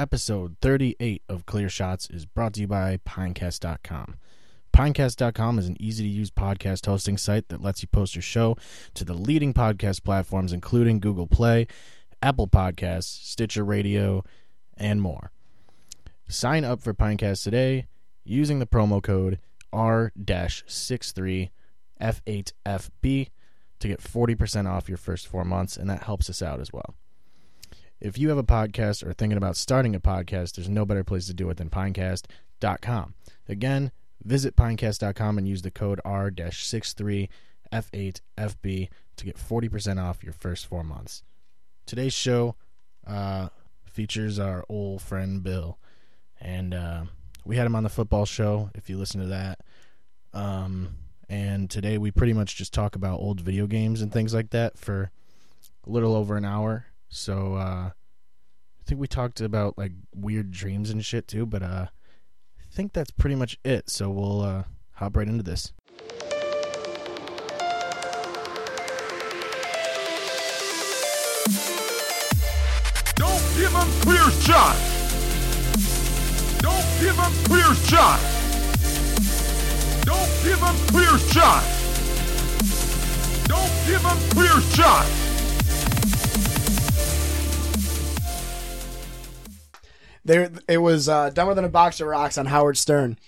Episode 38 of Clear Shots is brought to you by Pinecast.com. Pinecast.com is an easy to use podcast hosting site that lets you post your show to the leading podcast platforms, including Google Play, Apple Podcasts, Stitcher Radio, and more. Sign up for Pinecast today using the promo code R-63F8FB to get 40% off your first four months, and that helps us out as well. If you have a podcast or thinking about starting a podcast, there's no better place to do it than Pinecast.com. Again, visit Pinecast.com and use the code R-63F8FB to get 40% off your first four months. Today's show uh, features our old friend Bill, and uh, we had him on the football show. If you listen to that, um, and today we pretty much just talk about old video games and things like that for a little over an hour. So uh, I think we talked about like weird dreams and shit too, but uh, I think that's pretty much it. So we'll uh, hop right into this. Don't give him clear shot. Don't give him clear shot. Don't give him clear shot. Don't give him clear shot. There, it was uh, dumber than a box of rocks on Howard Stern,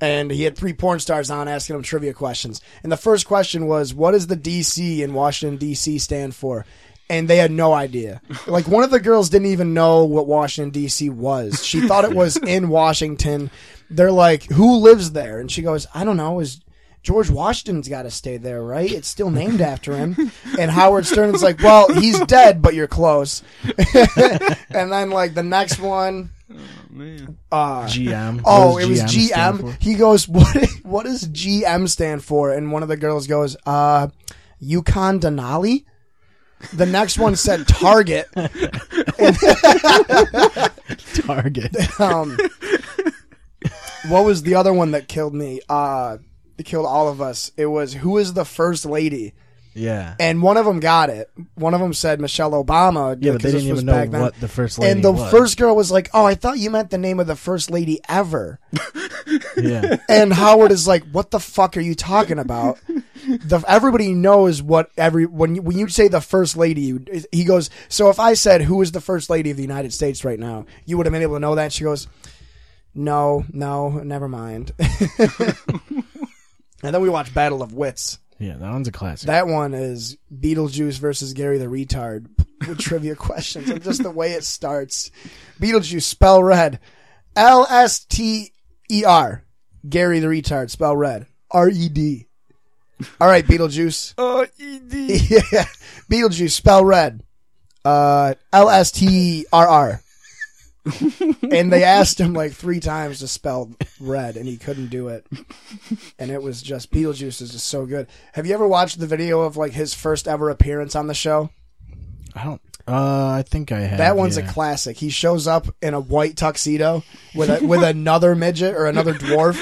and he had three porn stars on asking him trivia questions. And the first question was, "What does the DC in Washington D.C. stand for?" And they had no idea. Like one of the girls didn't even know what Washington D.C. was. She thought it was in Washington. They're like, "Who lives there?" And she goes, "I don't know." Is George Washington's got to stay there, right? It's still named after him. And Howard Stern's like, well, he's dead, but you're close. and then like the next one, uh, GM. oh, it does was GM. He goes, what? What does GM stand for? And one of the girls goes, uh, Yukon Denali. The next one said Target. Target. Um, what was the other one that killed me? Uh, that killed all of us. It was who is the first lady? Yeah. And one of them got it. One of them said Michelle Obama. Yeah, but they didn't even know then. what the first lady And the was. first girl was like, "Oh, I thought you meant the name of the first lady ever." Yeah. And Howard is like, "What the fuck are you talking about?" The everybody knows what every when you, when you say the first lady, you, he goes. So if I said who is the first lady of the United States right now, you would have been able to know that. She goes, "No, no, never mind." and then we watch Battle of Wits. Yeah, that one's a classic. That one is Beetlejuice versus Gary the Retard with trivia questions and just the way it starts. Beetlejuice, spell red. L S T E R. Gary the Retard, spell red. R E D. All right, Beetlejuice. Uh, ED. yeah. Beetlejuice, spell red. Uh, L S T R R. and they asked him like three times to spell red, and he couldn't do it. And it was just Beetlejuice is just so good. Have you ever watched the video of like his first ever appearance on the show? I don't. Uh, I think I have. That one's yeah. a classic. He shows up in a white tuxedo with a, with another midget or another dwarf,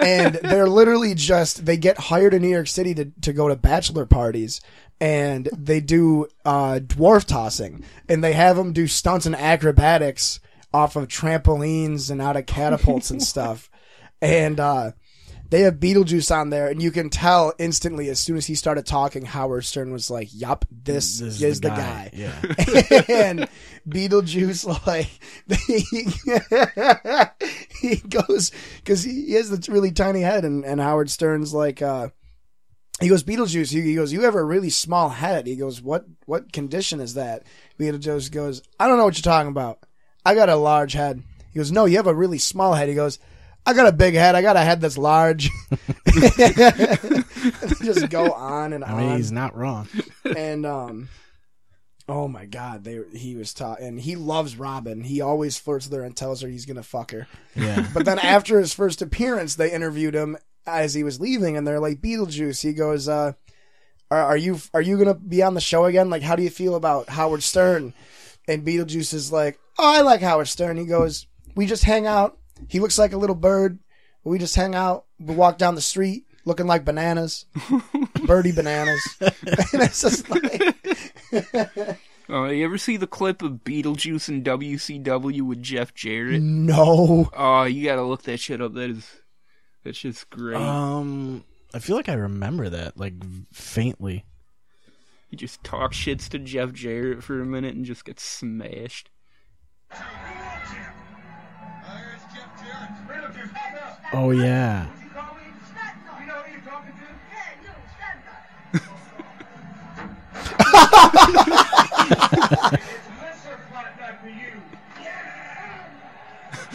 and they're literally just they get hired in New York City to to go to bachelor parties, and they do uh, dwarf tossing, and they have them do stunts and acrobatics off of trampolines and out of catapults and stuff, and uh, they have Beetlejuice on there, and you can tell instantly as soon as he started talking, Howard Stern was like, "Yup, this, This is, the guy." Yeah. and Beetlejuice like he, he goes because he has this really tiny head and, and Howard Stern's like uh he goes Beetlejuice he, he goes you have a really small head. He goes what what condition is that? Beetlejuice goes I don't know what you're talking about I got a large head. He goes no you have a really small head. He goes I got a big head. I got a head that's large. Just go on and on. I on mean, he's not wrong. and um oh my god they he was taught and he loves robin. He always flirts with her and tells her he's gonna fuck her. Yeah. but then after his first appearance they interviewed him as he was leaving and they're like beetlejuice. He goes uh are, are you are you gonna be on the show again? Like how do you feel about howard stern? And beetlejuice is like oh i like howard stern he goes we just hang out he looks like a little bird we just hang out we walk down the street looking like bananas birdie bananas and it's just like Uh, you ever see the clip of Beetlejuice and WCW with Jeff Jarrett? No. Oh, you gotta look that shit up. That is, that's just great. Um, I feel like I remember that, like faintly. he just talks shits to Jeff Jarrett for a minute and just gets smashed. Oh yeah.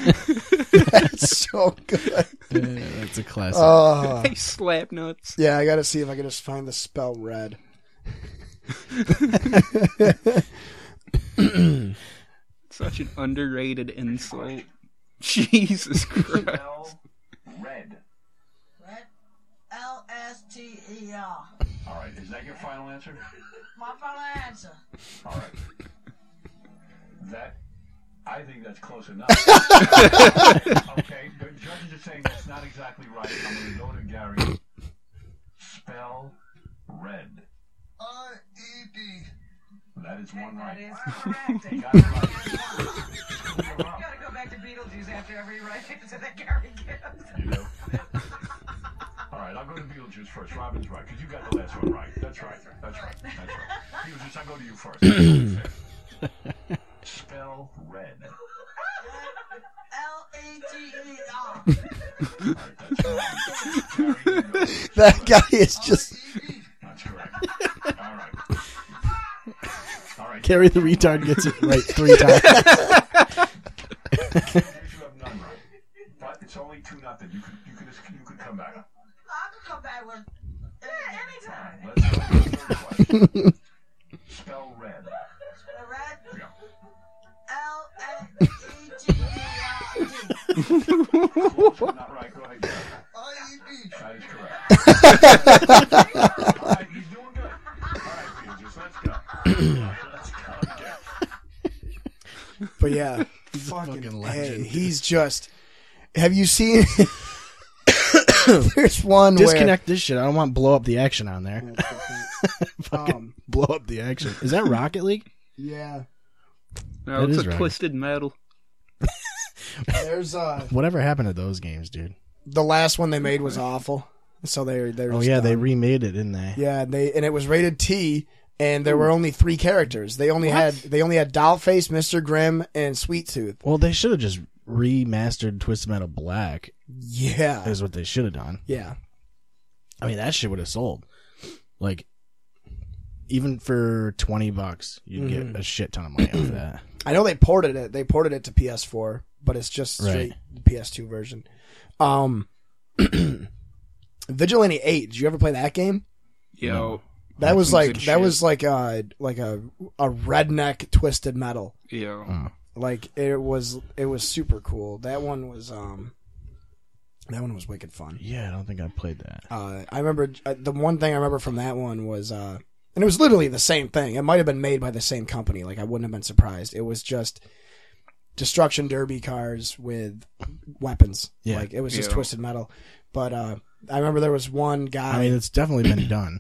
That's so good. Yeah, that's a classic. Ah. Oh. Hey, slap nuts. Yeah, I gotta see if I can just find the spell red. Such an underrated insult. Jesus Christ. Red. Red. L S T E R. All right. Is that your final answer? My final answer. All right. That. I think that's close enough. okay. The judges are saying that's not exactly right. I'm going to go to Gary. Spell red. R E D. That is one right. That is correct. You you got it right. gotta go back to Beetlejuice after every right answer that Gary gives. You know? All right, I'll go to Beetlejuice first. Robin's right, because you got the last one right. That's right. That's right. That's right. Beetlejuice, I'll go to you first. Spell red. L T R. All right, that's right. Gary, you go. That guy is just. All right. Gary the retard gets it right three times. You have none right. But it's only two nothing. You could you could you could come back. I can come back with. Yeah, anytime. Let's go to the third question. Spell red. The red. Yeah. L A E T E R D. Close, but not right. Go ahead, Gary. R E D. That is correct. Just. Have you seen? There's one Disconnect this shit. I don't want blow up the action on there. where. Um, Blow up the action. Is that Rocket League? yeah, No, That it's is a right. twisted metal. there's uh Whatever happened to those games, dude? the last one they made was awful, so they they. Oh yeah, they remade it, didn't they? Yeah, they and it was rated T, and there were only three characters. They only had they only had Dollface, Mister Grimm, and Sweet Tooth. Well, they should have just remastered Twisted Metal Black. Yeah, Is what they should have done. yeah. I mean, that shit would have sold. Like, even for twenty bucks, you'd Mm-hmm. get a shit ton of money off that. I know they ported it. They ported it to PS4, but it's just straight PS2 version. Um, Vigilante Eight. Did you ever play that game? Yo, That was like that shit. was like a like a a redneck twisted metal. yo. Like it was it was super cool. That one was um that one was wicked fun. Yeah, I don't think I played that. Uh, I remember uh, the one thing I remember from that one was, uh, and it was literally the same thing. It might have been made by the same company. Like I wouldn't have been surprised. It was just destruction derby cars with weapons. Yeah. Like it was just Yeah. twisted metal. But uh, I remember there was one guy. I mean, it's definitely been done.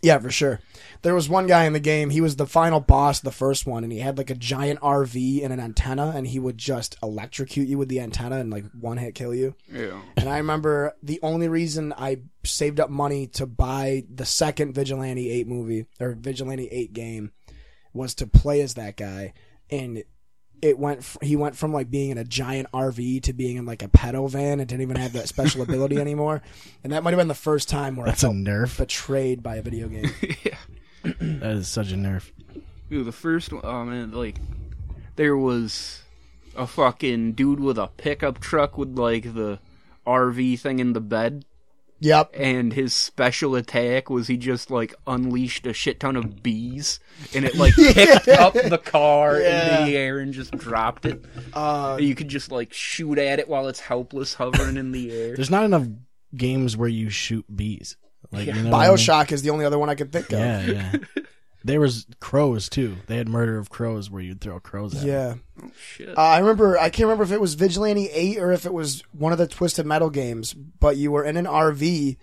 Yeah, for sure. There was one guy in the game. He was the final boss, the first one, and he had like a giant RV and an antenna, and he would just electrocute you with the antenna and like one hit kill you. Yeah. And I remember the only reason I saved up money to buy the second Vigilante 8 movie or Vigilante 8 game was to play as that guy. And it went, f- he went from like being in a giant RV to being in like a pedal van and didn't even have that special ability anymore. And that might have been the first time where That's I a felt nerf. betrayed by a video game. yeah. That is such a nerf. Dude, the first one, oh man, like, there was a fucking dude with a pickup truck with, like, the RV thing in the bed, yep. and his special attack was he just, like, unleashed a shit ton of bees, and it, like, picked up the car Yeah. in the air and just dropped it. Uh, you could just, like, shoot at it while it's helpless hovering in the air. There's not enough games where you shoot bees. Like you know what I mean? Bioshock is the only other one I could think of. Yeah, yeah. There was crows too. They had murder of crows where you'd throw crows at. 'em. Yeah. Shit. Uh, I remember. I can't remember if it was Vigilante Eight or if it was one of the Twisted Metal games. But you were in an RV,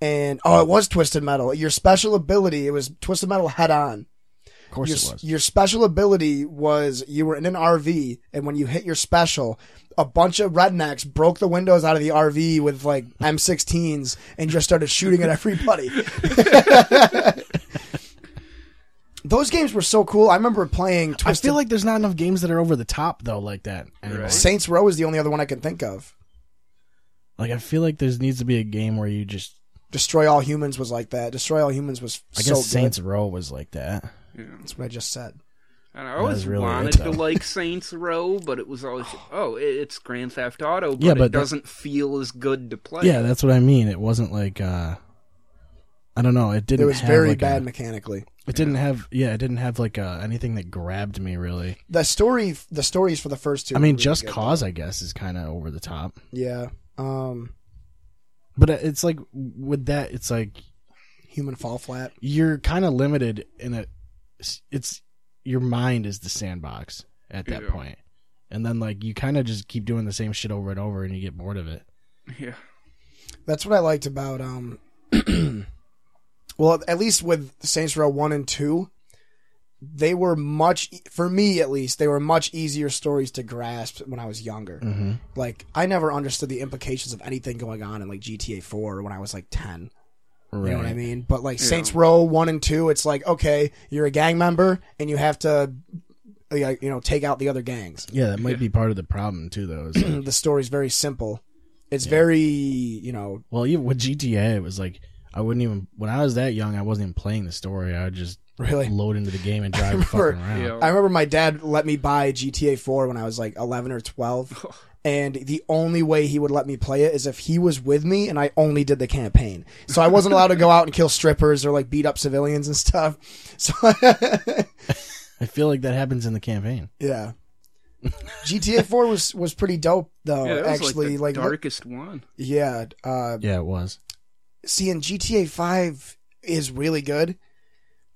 and oh, it was Twisted Metal. Your special ability it was Twisted Metal Head On. Of course your, it was. your special ability was you were in an RV, and when you hit your special, a bunch of rednecks broke the windows out of the RV with like M16s and just started shooting at everybody. Those games were so cool. I remember playing. I feel like there's not enough games that are over the top though, like that. Anymore. Right. Saints Row is the only other one I can think of. Like I feel like there needs to be a game where you just. Destroy All Humans was like that. Destroy All Humans was I so guess good. Saints Row was like that. That's what I just said. And I always really wanted it, to like Saints Row, but it was always oh, it's Grand Theft Auto, but, Yeah, but it doesn't feel as good to play. Yeah, that's what I mean. It wasn't like. uh I don't know. It didn't. It was have very like bad A, mechanically. It didn't have. Yeah, it didn't have like uh, anything that grabbed me really. The story, the stories for the first two. I mean, really Just good, Cause, I guess, is kind of over the top. Yeah. Um, But uh, it's like with that, it's like Human Fall Flat. you're kind of limited in a. It's your mind is the sandbox at that Yeah. point. and then like you kind of just keep doing the same shit over and over, and you get bored of it. Yeah. That's what I liked about um well at least with Saints Row 1 and 2 they were much for me at least they were much easier stories to grasp when I was younger. Mm-hmm. Like I never understood the implications of anything going on in like GTA 4 when I was like 10. Right. You know what I mean? But like Saints Row 1 and 2 it's like okay, you're a gang member and you have to uh, you know take out the other gangs. Yeah, that might be part of the problem too, though. like- the story's very simple. It's very, you know, well, even with GTA, it was like I wouldn't even when I was that young, I wasn't even playing the story. I would just Really? load into the game and drive remember- fucking around. Yeah. I remember my dad let me buy GTA 4 when I was like 11 or 12. And the only way he would let me play it is if he was with me and I only did the campaign. So I wasn't allowed to go out and kill strippers or like beat up civilians and stuff. So I feel like that happens in the campaign. yeah. GTA 4 was was pretty dope though. Yeah, that was actually like the like darkest one. yeah, uh Yeah, it was. See and GTA 5 is really good.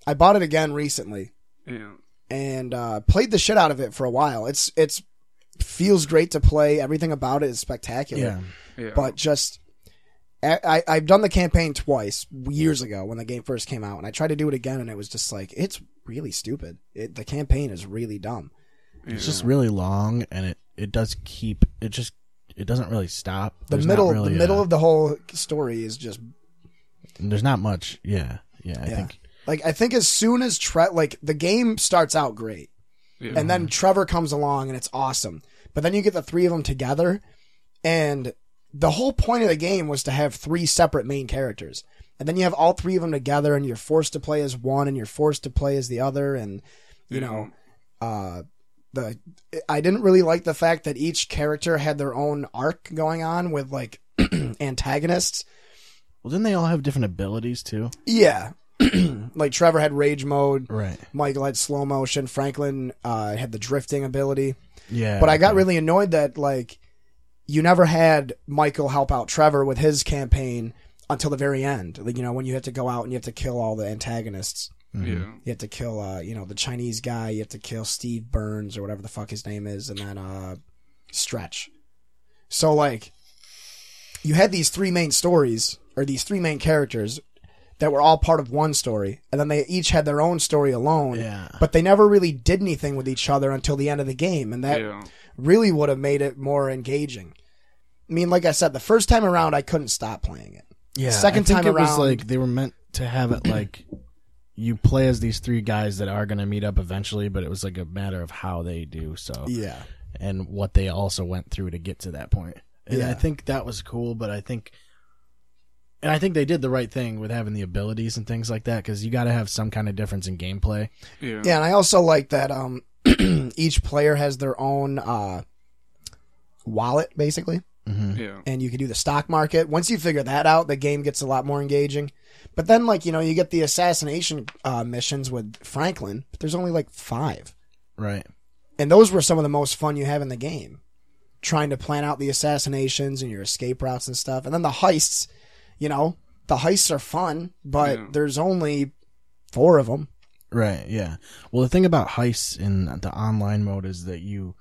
I bought it again recently. Yeah. and uh, played the shit out of it for a while. It's it's feels great to play. Everything about it is spectacular. Yeah. Yeah. But just I, I I've done the campaign twice years ago when the game first came out, and I tried to do it again, and it was just like it's really stupid. It, the campaign is really dumb. It's just really long, and it it does keep it just it doesn't really stop. The There's middle really the middle a- of the whole story is just there's not much. Yeah, yeah. I Yeah. think like I think as soon as Tre like the game starts out great, Yeah. and then Trevor comes along and it's awesome. But then you get the three of them together, and the whole point of the game was to have three separate main characters. And then you have all three of them together, and you're forced to play as one, and you're forced to play as the other, and you know, uh, the I didn't really like the fact that each character had their own arc going on with like antagonists. well, didn't they all have different abilities too? Yeah, like Trevor had rage mode, Right. Michael had slow motion, Franklin uh, had the drifting ability. Yeah. But I got okay. really annoyed that like you never had Michael help out Trevor with his campaign until the very end. Like you know when you have to go out and you have to kill all the antagonists. Yeah. You have to kill uh you know the Chinese guy. You have to kill Steve Burns or whatever the fuck his name is, and then uh Stretch. So like you had these three main stories or these three main characters that were all part of one story, and then they each had their own story alone. Yeah. But they never really did anything with each other until the end of the game, and that Yeah. really would have made it more engaging. I mean, like I said, the first time around, I couldn't stop playing it. Yeah. second I think time it was around- like they were meant to have it like you play as these three guys that are going to meet up eventually, but it was like a matter of how they do so Yeah. and what they also went through to get to that point. And Yeah. I think that was cool, but I think and I think they did the right thing with having the abilities and things like that because you got to have some kind of difference in gameplay. Yeah. Yeah, and I also like that um, each player has their own uh, wallet, basically, Yeah. and you can do the stock market. Once you figure that out, the game gets a lot more engaging. But then, like you know, you get the assassination uh, missions with Franklin, but there's only like five, Right. and those were some of the most fun you have in the game. Trying to plan out the assassinations and your escape routes and stuff, and then the heists. You know, the heists are fun, but Yeah. there's only four of them. Right. Yeah. Well, the thing about heists in the online mode is that you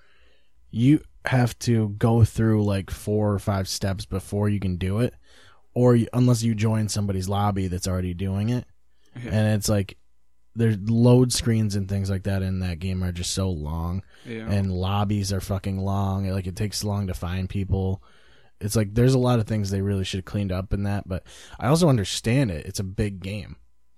you have to go through like four or five steps before you can do it, or you, unless you join somebody's lobby that's already doing it, and it's like their load screens and things like that in that game are just so long, Yeah. and lobbies are fucking long. Like it takes long to find people. It's like there's a lot of things they really should have cleaned up in that, but I also understand it. It's a big game.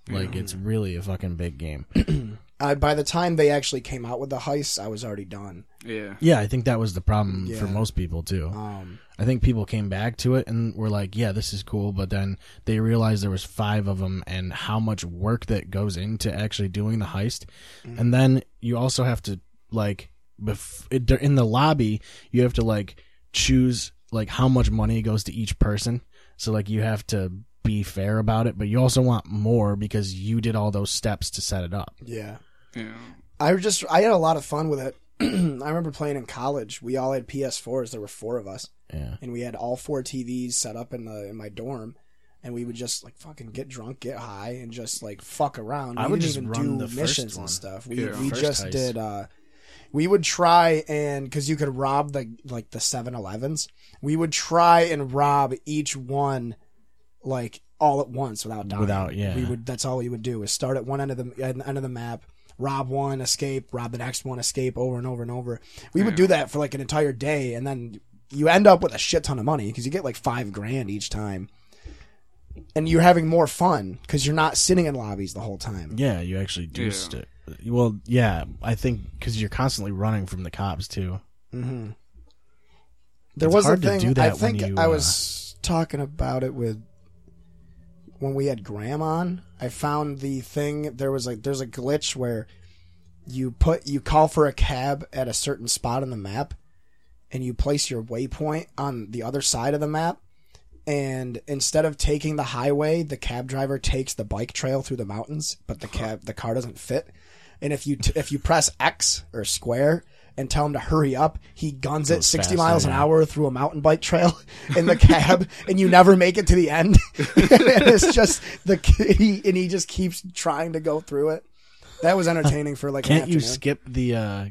Like it's really a fucking big game. I, by the time they actually came out with the heist, I was already done. yeah. Yeah, I think that was the problem for most people too. Um, I think people came back to it and were like, "Yeah, this is cool," but then they realized there was five of them and how much work that goes into actually doing the heist. And then you also have to like bef- it, in the lobby, you have to like choose like how much money goes to each person. So like you have to be fair about it, but you also want more because you did all those steps to set it up. yeah. Yeah. I just I had a lot of fun with it. I remember playing in college. We all had PS4s. There were four of us, Yeah. and we had all four TVs set up in the in my dorm. And we would just like fucking get drunk, get high, and just like fuck around. We I would didn't just even run do the first missions one. and stuff. We Yeah. we First just heist. did. uh We would try and because you could rob the like the 7-Elevens. We would try and rob each one like all at once without dying. Without- yeah. We would. That's all we would do is start at one end of the end of the map, rob one, escape, rob the next one, escape over and over and over. We would do that for like an entire day, and then you end up with a shit ton of money because you get like five grand each time, and you're having more fun because you're not sitting in lobbies the whole time. Yeah, you actually do Yeah. st- Well, yeah, I think because you're constantly running from the cops too. There It's was hard a to thing. do that I when think you, I uh, was talking about it with when we had Graham on. I found the thing. There was like there's a glitch where you put you call for a cab at a certain spot on the map, and you place your waypoint on the other side of the map. And instead of taking the highway, the cab driver takes the bike trail through the mountains, but the cab the car doesn't fit. And if you t- if you press X or square and tell him to hurry up, he guns it 60 faster, miles an yeah. hour through a mountain bike trail in the cab, and you never make it to the end. and it's just the he, and he just keeps trying to go through it. That was entertaining for like. Can't you skip the uh,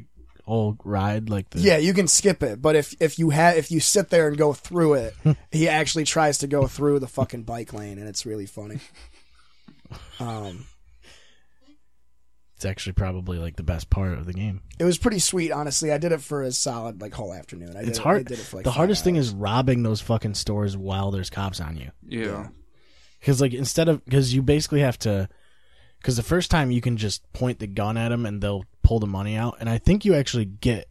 old ride like the? Yeah, you can skip it, but if if you have if you sit there and go through it, he actually tries to go through the fucking bike lane, and it's really funny. Um, it's actually probably like the best part of the game. it was pretty sweet, honestly. I did it for a solid like whole afternoon. I did It's it, I hard. did it for, like, the five hardest thing is robbing those fucking stores while there's cops on you. Yeah. Because like instead of because you basically have to because the first time you can just point the gun at them and they'll pull the money out, and I think you actually get.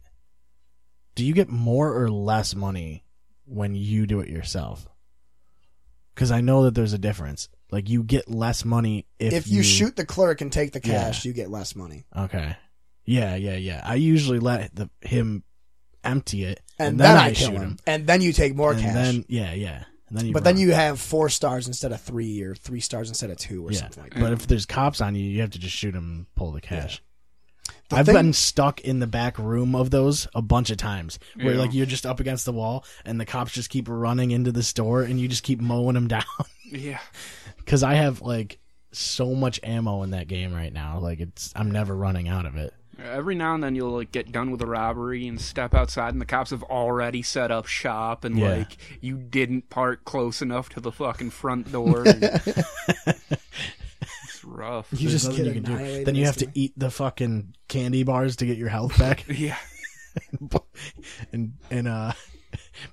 Do you get more or less money when you do it yourself? Because I know that there's a difference. Like you get less money if, if you, shoot the clerk and take the cash, Yeah. you get less money. Okay. Yeah, yeah, yeah. I usually let the, him empty it, And, and, then, I, shoot kill him. And then you take more and cash. then yeah, yeah. And then you but then you have four stars instead of three, or three stars instead of two, or yeah. something like that. But if there's cops on you, you have to just shoot them and pull the cash. The I've thing- been stuck in the back room of those a bunch of times, where Yeah. like you're just up against the wall, and the cops just keep running into the store, and you just keep mowing them down. Yeah. Because I have like so much ammo in that game right now, like it's I'm never running out of it. Every now and then you'll like get done with a robbery and step outside and the cops have already set up shop and Yeah. like you didn't park close enough to the fucking front door. and- it's rough. you There's just nothing get you can do. Then you have to instantly. eat the fucking candy bars to get your health back. Yeah. and and uh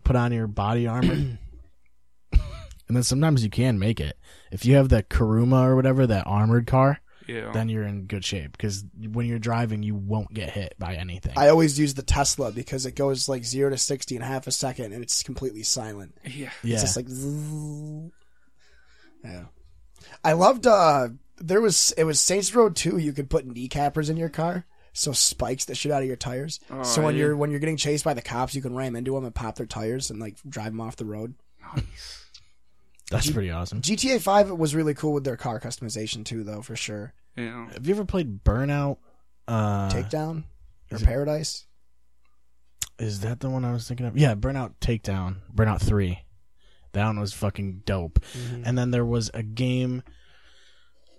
put on your body armor. and then sometimes you can make it. If you have the Kuruma or whatever, that armored car, Yeah. then you're in good shape because when you're driving, you won't get hit by anything. I always use the Tesla because it goes like zero to sixty in half a second, and it's completely silent. yeah. yeah, just like, zzz. yeah. I loved. uh There was it was Saints Row Two. You could put kneecappers in your car, so spikes the shit out of your tires. Oh, so when yeah. you're when you're getting chased by the cops, you can ram into them and pop their tires and like drive them off the road. Nice. That's pretty awesome. GTA Five was really cool with their car customization too, though for sure. Yeah. Have you ever played Burnout? Uh, Takedown or is it- Paradise. Is that the one I was thinking of? Yeah, Burnout Takedown, Burnout Three. That one was fucking dope. Mm-hmm. And then there was a game,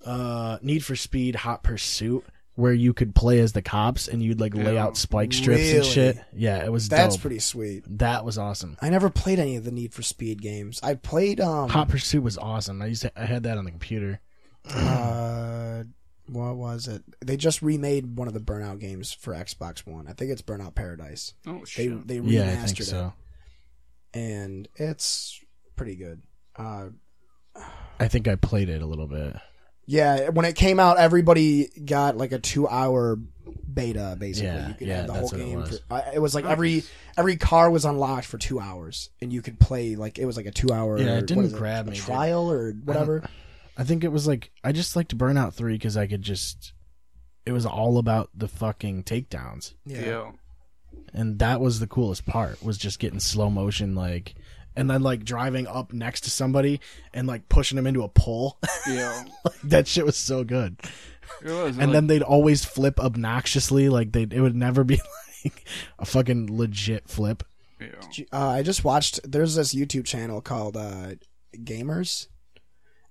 uh, Need for Speed Hot Pursuit, where you could play as the cops and you'd like lay out spike strips and Really? shit. Yeah, it was That's dope. pretty sweet. That was awesome. I never played any of the Need for Speed games. I played um Hot Pursuit was awesome. I used to, I had that on the computer. uh what was it? They just remade one of the Burnout games for Xbox One. I think it's Burnout Paradise. Oh They shit. they Yeah, I remastered think it, so. and it's pretty good. Uh, I think I played it a little bit. Yeah, when it came out, everybody got like a two-hour beta. Basically, Yeah, you could yeah, have the whole that's what it game. was. For, uh, it was like every every car was unlocked for two hours, and you could play like it was like a two-hour. Yeah, it what didn't is grab a me, dude. trial or whatever. I think it was like I just liked Burnout Three because I could just. It was all about the fucking takedowns, yeah. and that was the coolest part. Was just getting slow motion like, and then like driving up next to somebody and like pushing them into a pole. Yeah. that shit was so good. It was. And like- then they'd always flip obnoxiously, like they it would never be like a fucking legit flip. yeah. Uh, I just watched. There's this YouTube channel called uh, GVMERS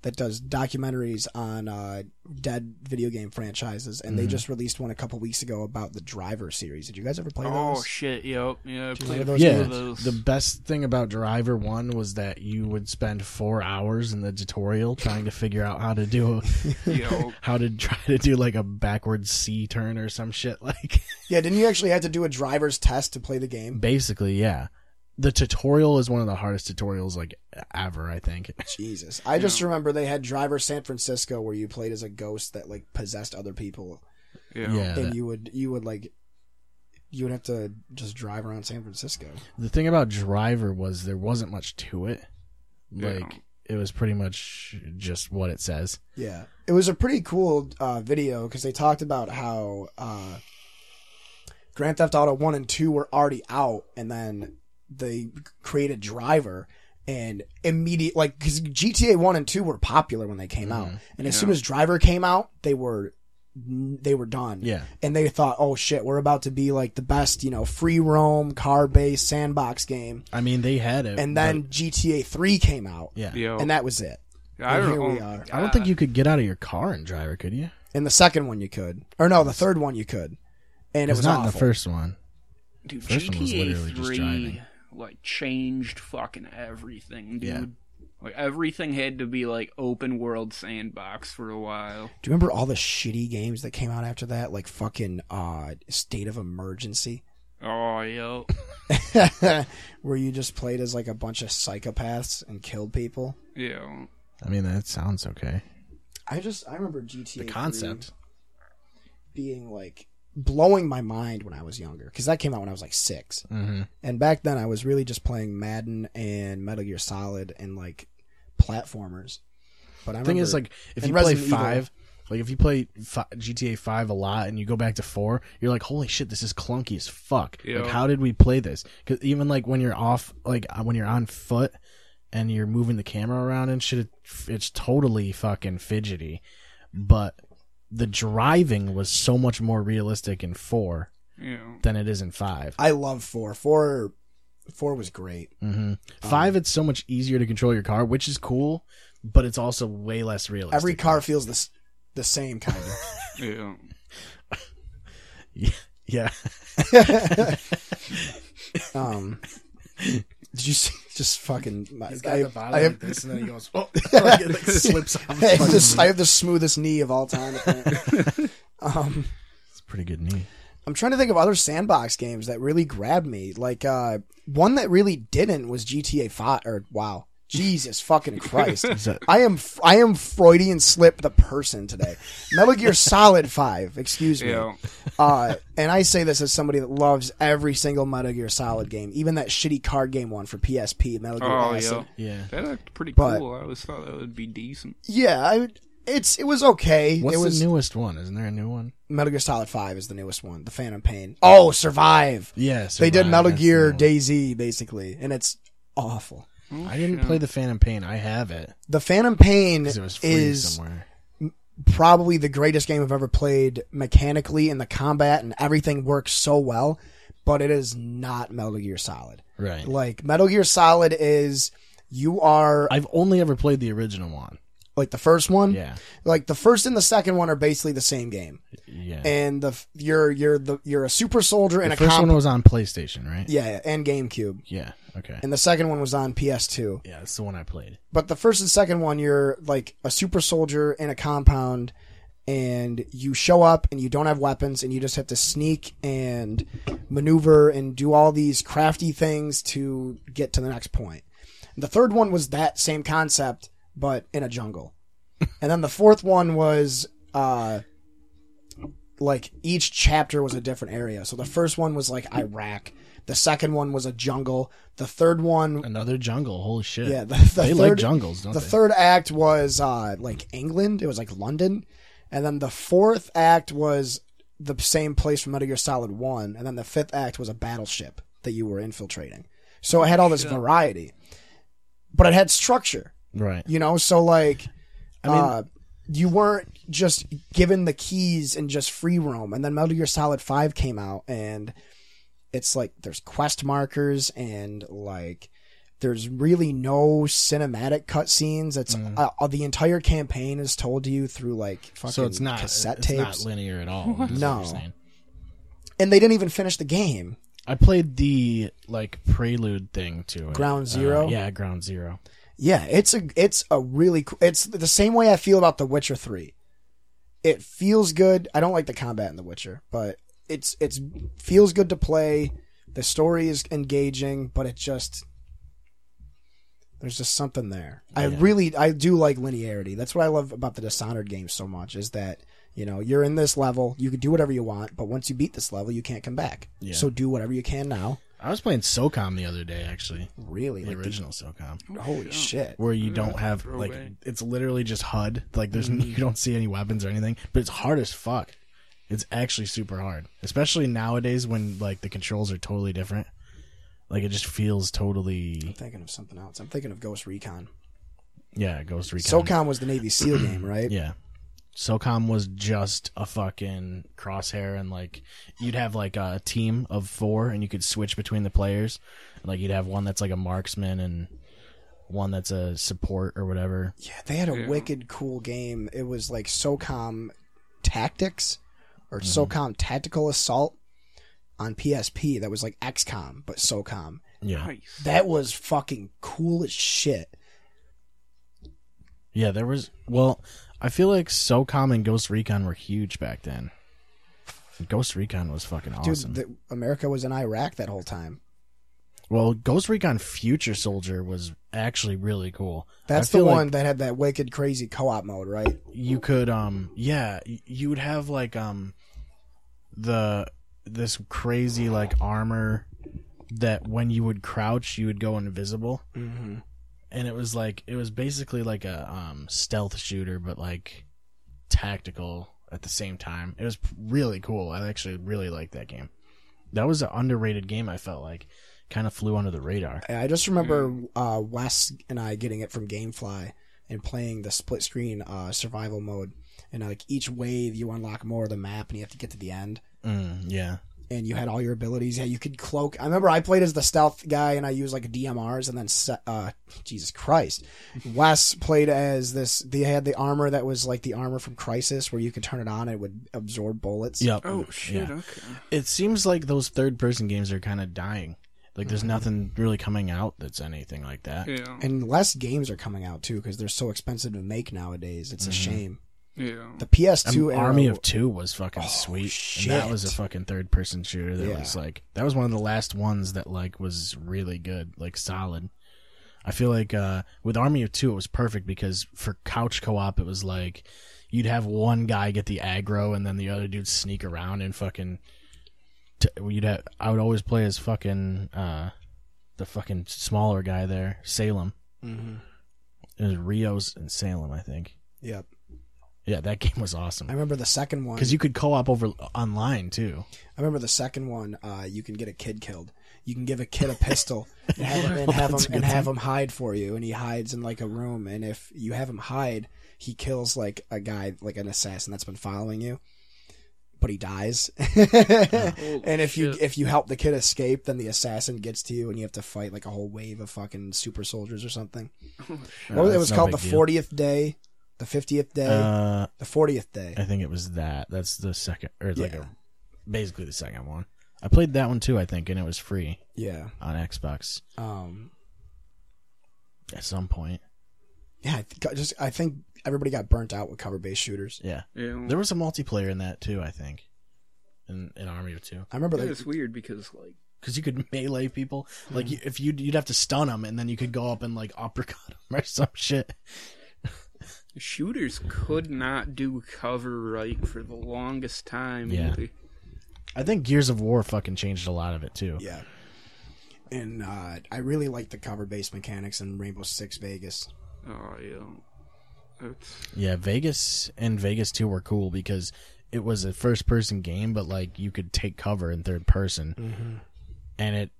that does documentaries on uh, dead video game franchises, and they Mm-hmm. just released one a couple weeks ago about the Driver series. Did you guys ever play Oh those? shit! Yep. Yeah. Played those Yeah, those. the best thing about Driver One was that you would spend four hours in the tutorial trying to figure out how to do Yo. how to try to do like a backwards C turn or some shit. Like Yeah, didn't you actually have to do a driver's test to play the game? basically, yeah. The tutorial is one of the hardest tutorials like ever. I think. Jesus, I just remember they had Driver San Francisco where you played as a ghost that like possessed other people, Yeah. Yeah, and that- you would you would like you would have to just drive around San Francisco. the thing about Driver was there wasn't much to it. Like Yeah. it was pretty much just what it says. Yeah, it was a pretty cool uh, video because they talked about how uh, Grand Theft Auto One and Two were already out, and then they created Driver, and immediate like because GTA One and Two were popular when they came mm-hmm. out, and as soon as Driver came out, they were they were done. Yeah. and they thought, oh shit, we're about to be like the best, you know, free roam car based sandbox game, I mean, they had it, and then but- GTA Three came out, yeah, Yo. and that was it. I and don't here we are. I don't think you could get out of your car in Driver, could you? In the second one, you could, or no, the third one you could, and it was not awful. in the first one. Dude, First one was GTA literally just 3 driving. Like changed fucking everything, dude. Yeah. Like everything had to be like open world sandbox for a while. Do you remember all the shitty games that came out after that, like fucking uh, State of Emergency, Oh, yo. where you just played as like a bunch of psychopaths and killed people? Yeah. I mean, that sounds okay. I just I remember GTA The concept. being like blowing my mind when I was younger because that came out when I was like 6 Mm-hmm. and back then I was really just playing Madden and Metal Gear Solid and like platformers. But I thing is, remember- like, if and you play Resident Evil. five, like if you play fi- GTA Five a lot and you go back to four, you're like, holy shit, this is clunky as fuck. Yeah. Like, how did we play this? Because even like when you're off, like uh, when you're on foot and you're moving the camera around and shit, it, it's totally fucking fidgety. But the driving was so much more realistic in four Yeah. than it is in five. I love four. Four, four was great. hmm Five, it's so much easier to control your car, which is cool, but it's also way less realistic. Every car feels the the same kind of. Yeah. yeah. Um, did you see, just fucking? My, He's I, got the I bottom have, like this, and then he goes, oh, like, it like slips off. I have, this, I have the smoothest knee of all time. um, It's a pretty good knee. I'm trying to think of other sandbox games that really grabbed me. Like uh, one that really didn't was GTA Five. Or wow, Jesus fucking Christ! I am I am Freudian slip the person today. Metal Gear Solid Five. Excuse me. Yeah. Uh, and I say this as somebody that loves every single Metal Gear Solid game, even that shitty card game one for PSP, Metal Gear Oh, Acid. yeah. Yeah. That looked pretty But- cool. I always thought that would be decent. Yeah, I would, it's it was okay. What's it was the newest one? Isn't there a new one? Metal Gear Solid Five is the newest one, the Phantom Pain. Oh, Survive. Yes. they did Metal Gear DayZ basically, and it's awful. Oh, I didn't play the Phantom Pain. I have it The Phantom Pain it was is somewhere. probably the greatest game I've ever played mechanically, and the combat and everything works so well. But it is not Metal Gear Solid. Right. Like Metal Gear Solid is you are I've only ever played the original one. Like the first one. Yeah. Like the first and the second one are basically the same game, Yeah. and the you're you're the you're a super soldier and the a first comp- one was on PlayStation, right? yeah, and GameCube, Yeah. Okay. and the second one was on PS2. Yeah, that's the one I played. But the first and second one, you're like a super soldier in a compound, and you show up and you don't have weapons and you just have to sneak and maneuver and do all these crafty things to get to the next point. The third one was that same concept, but in a jungle. and then the fourth one was, uh, like each chapter was a different area. So the first one was like Iraq. The second one was a jungle. The third one, Another jungle. Holy shit. yeah, the, the they third, like jungles, don't the they? third act was uh like England. It was like London, and then the fourth act was the same place from Metal Gear Solid One, and then the fifth act was a battleship that you were infiltrating. So it had all this variety, but it had structure. Right. You know, so like, I mean- uh, you weren't just given the keys and just free roam. And then Metal Gear Solid Five came out, and it's like there's quest markers and like there's really no cinematic cutscenes. It's uh, uh, the entire campaign is told to you through like fucking so it's not cassette it's tapes. not linear at all. No. and they didn't even finish the game. I played the like prelude thing to it. Ground Uh, Zero? yeah, Ground Zero. Yeah, it's a it's a really co- it's the same way I feel about The Witcher 3. It feels good. I don't like the combat in The Witcher, but it's it's feels good to play. The story is engaging, but it just there's just something there. I really I do like linearity. That's what I love about the Dishonored games so much is that you know you're in this level, you can do whatever you want, but once you beat this level, you can't come back. Yeah. So do whatever you can now. I was playing SOCOM the other day, actually. Really, The like original SOCOM. the- holy shit. Where you don't have like throwaway. it's literally just HUD. Like there's Mm-hmm. you don't see any weapons or anything, but it's hard as fuck. It's actually super hard, especially nowadays when like the controls are totally different. Like it just feels totally I'm thinking of something else. I'm thinking of Ghost Recon. yeah. Ghost Recon. SOCOM was the Navy SEAL game, right? Yeah. SOCOM was just a fucking crosshair and like you'd have like a team of four and you could switch between the players. Like you'd have one that's like a marksman and one that's a support or whatever. Yeah, they had a wicked cool game. It was like SOCOM Tactics or mm-hmm. SOCOM Tactical Assault on PSP. That was like XCOM, but SOCOM. Yeah. Nice. That was fucking cool as shit. Yeah, there was well, I feel like SOCOM and Ghost Recon were huge back then. Ghost Recon was fucking Dude, awesome. the, America was in Iraq that whole time. well, Ghost Recon Future Soldier was actually really cool. That's the feel like- one that had that wicked crazy co-op mode, right? you could um yeah you would have like um the this crazy like armor that when you would crouch you would go invisible Mm-hmm. And it was like it was basically like a um stealth shooter but like tactical at the same time. It was really cool. I actually really liked that game. That was an underrated game i felt like. Kind of flew under the radar. I just remember uh, Wes and I getting it from GameFly and playing the split screen uh, survival mode. And like each wave, you unlock more of the map, and you have to get to the end. mm, yeah And you had all your abilities. Yeah, you could cloak. I remember I played as the stealth guy, and I used like DMRs, and then uh, Jesus Christ, Wes played as this. They had the armor that was like the armor from Crysis, where you could turn it on and it would absorb bullets. yep Oh shit. Yeah. Okay. it seems like those third person games are kind of dying. Like there's Mm-hmm. nothing really coming out that's anything like that. Yeah. And less games are coming out too because they're so expensive to make nowadays. It's a shame. Yeah. The PS2 Um, era, Army of Two was fucking sweet. shit. And that was a fucking third person shooter that Yeah. was like that was one of the last ones that like was really good, like solid. I feel like uh with Army of Two it was perfect because for couch co op it was like you'd have one guy get the aggro and then the other dude sneak around and fucking t- you'd have I would always play as fucking uh the fucking smaller guy there, Salem. Mhm. It was Rios and Salem, I think. Yep. Yeah, that game was awesome. I remember the second one. Because you could co-op over online too. I remember the second one. Uh, you can get a kid killed. You can give a kid a pistol and have him, and have That's him and have him hide for you, and he hides in like a room. And if you have him hide, he kills like a guy, like an assassin that's been following you, but he dies. and if you shit. if you help the kid escape, then the assassin gets to you, and you have to fight like a whole wave of fucking super soldiers or something. Uh, What it was no called the fortieth day, the fiftieth day, Uh, the fortieth day. I think it was that. That's the second, or like a, basically the second one. I played that one too, I think, and it was free Yeah. on Xbox Um. at some point. Yeah, I think, just I think everybody got burnt out with cover based shooters. Yeah, Yeah. there was a multiplayer in that too. I think in in Army of Two I remember Yeah, like it's weird because like because you could melee people. Like Mm-hmm. you, if you you'd have to stun them, and then you could go up and like uppercut them or some shit. Shooters could not do cover right for the longest time. Yeah. They- I think Gears of War fucking changed a lot of it too. yeah. And uh, I really like the cover based mechanics in Rainbow Six Vegas. Oh yeah. It's Yeah, Vegas and Vegas 2 were cool because it was a first person game, but like you could take cover in third person. Mm-hmm. And it,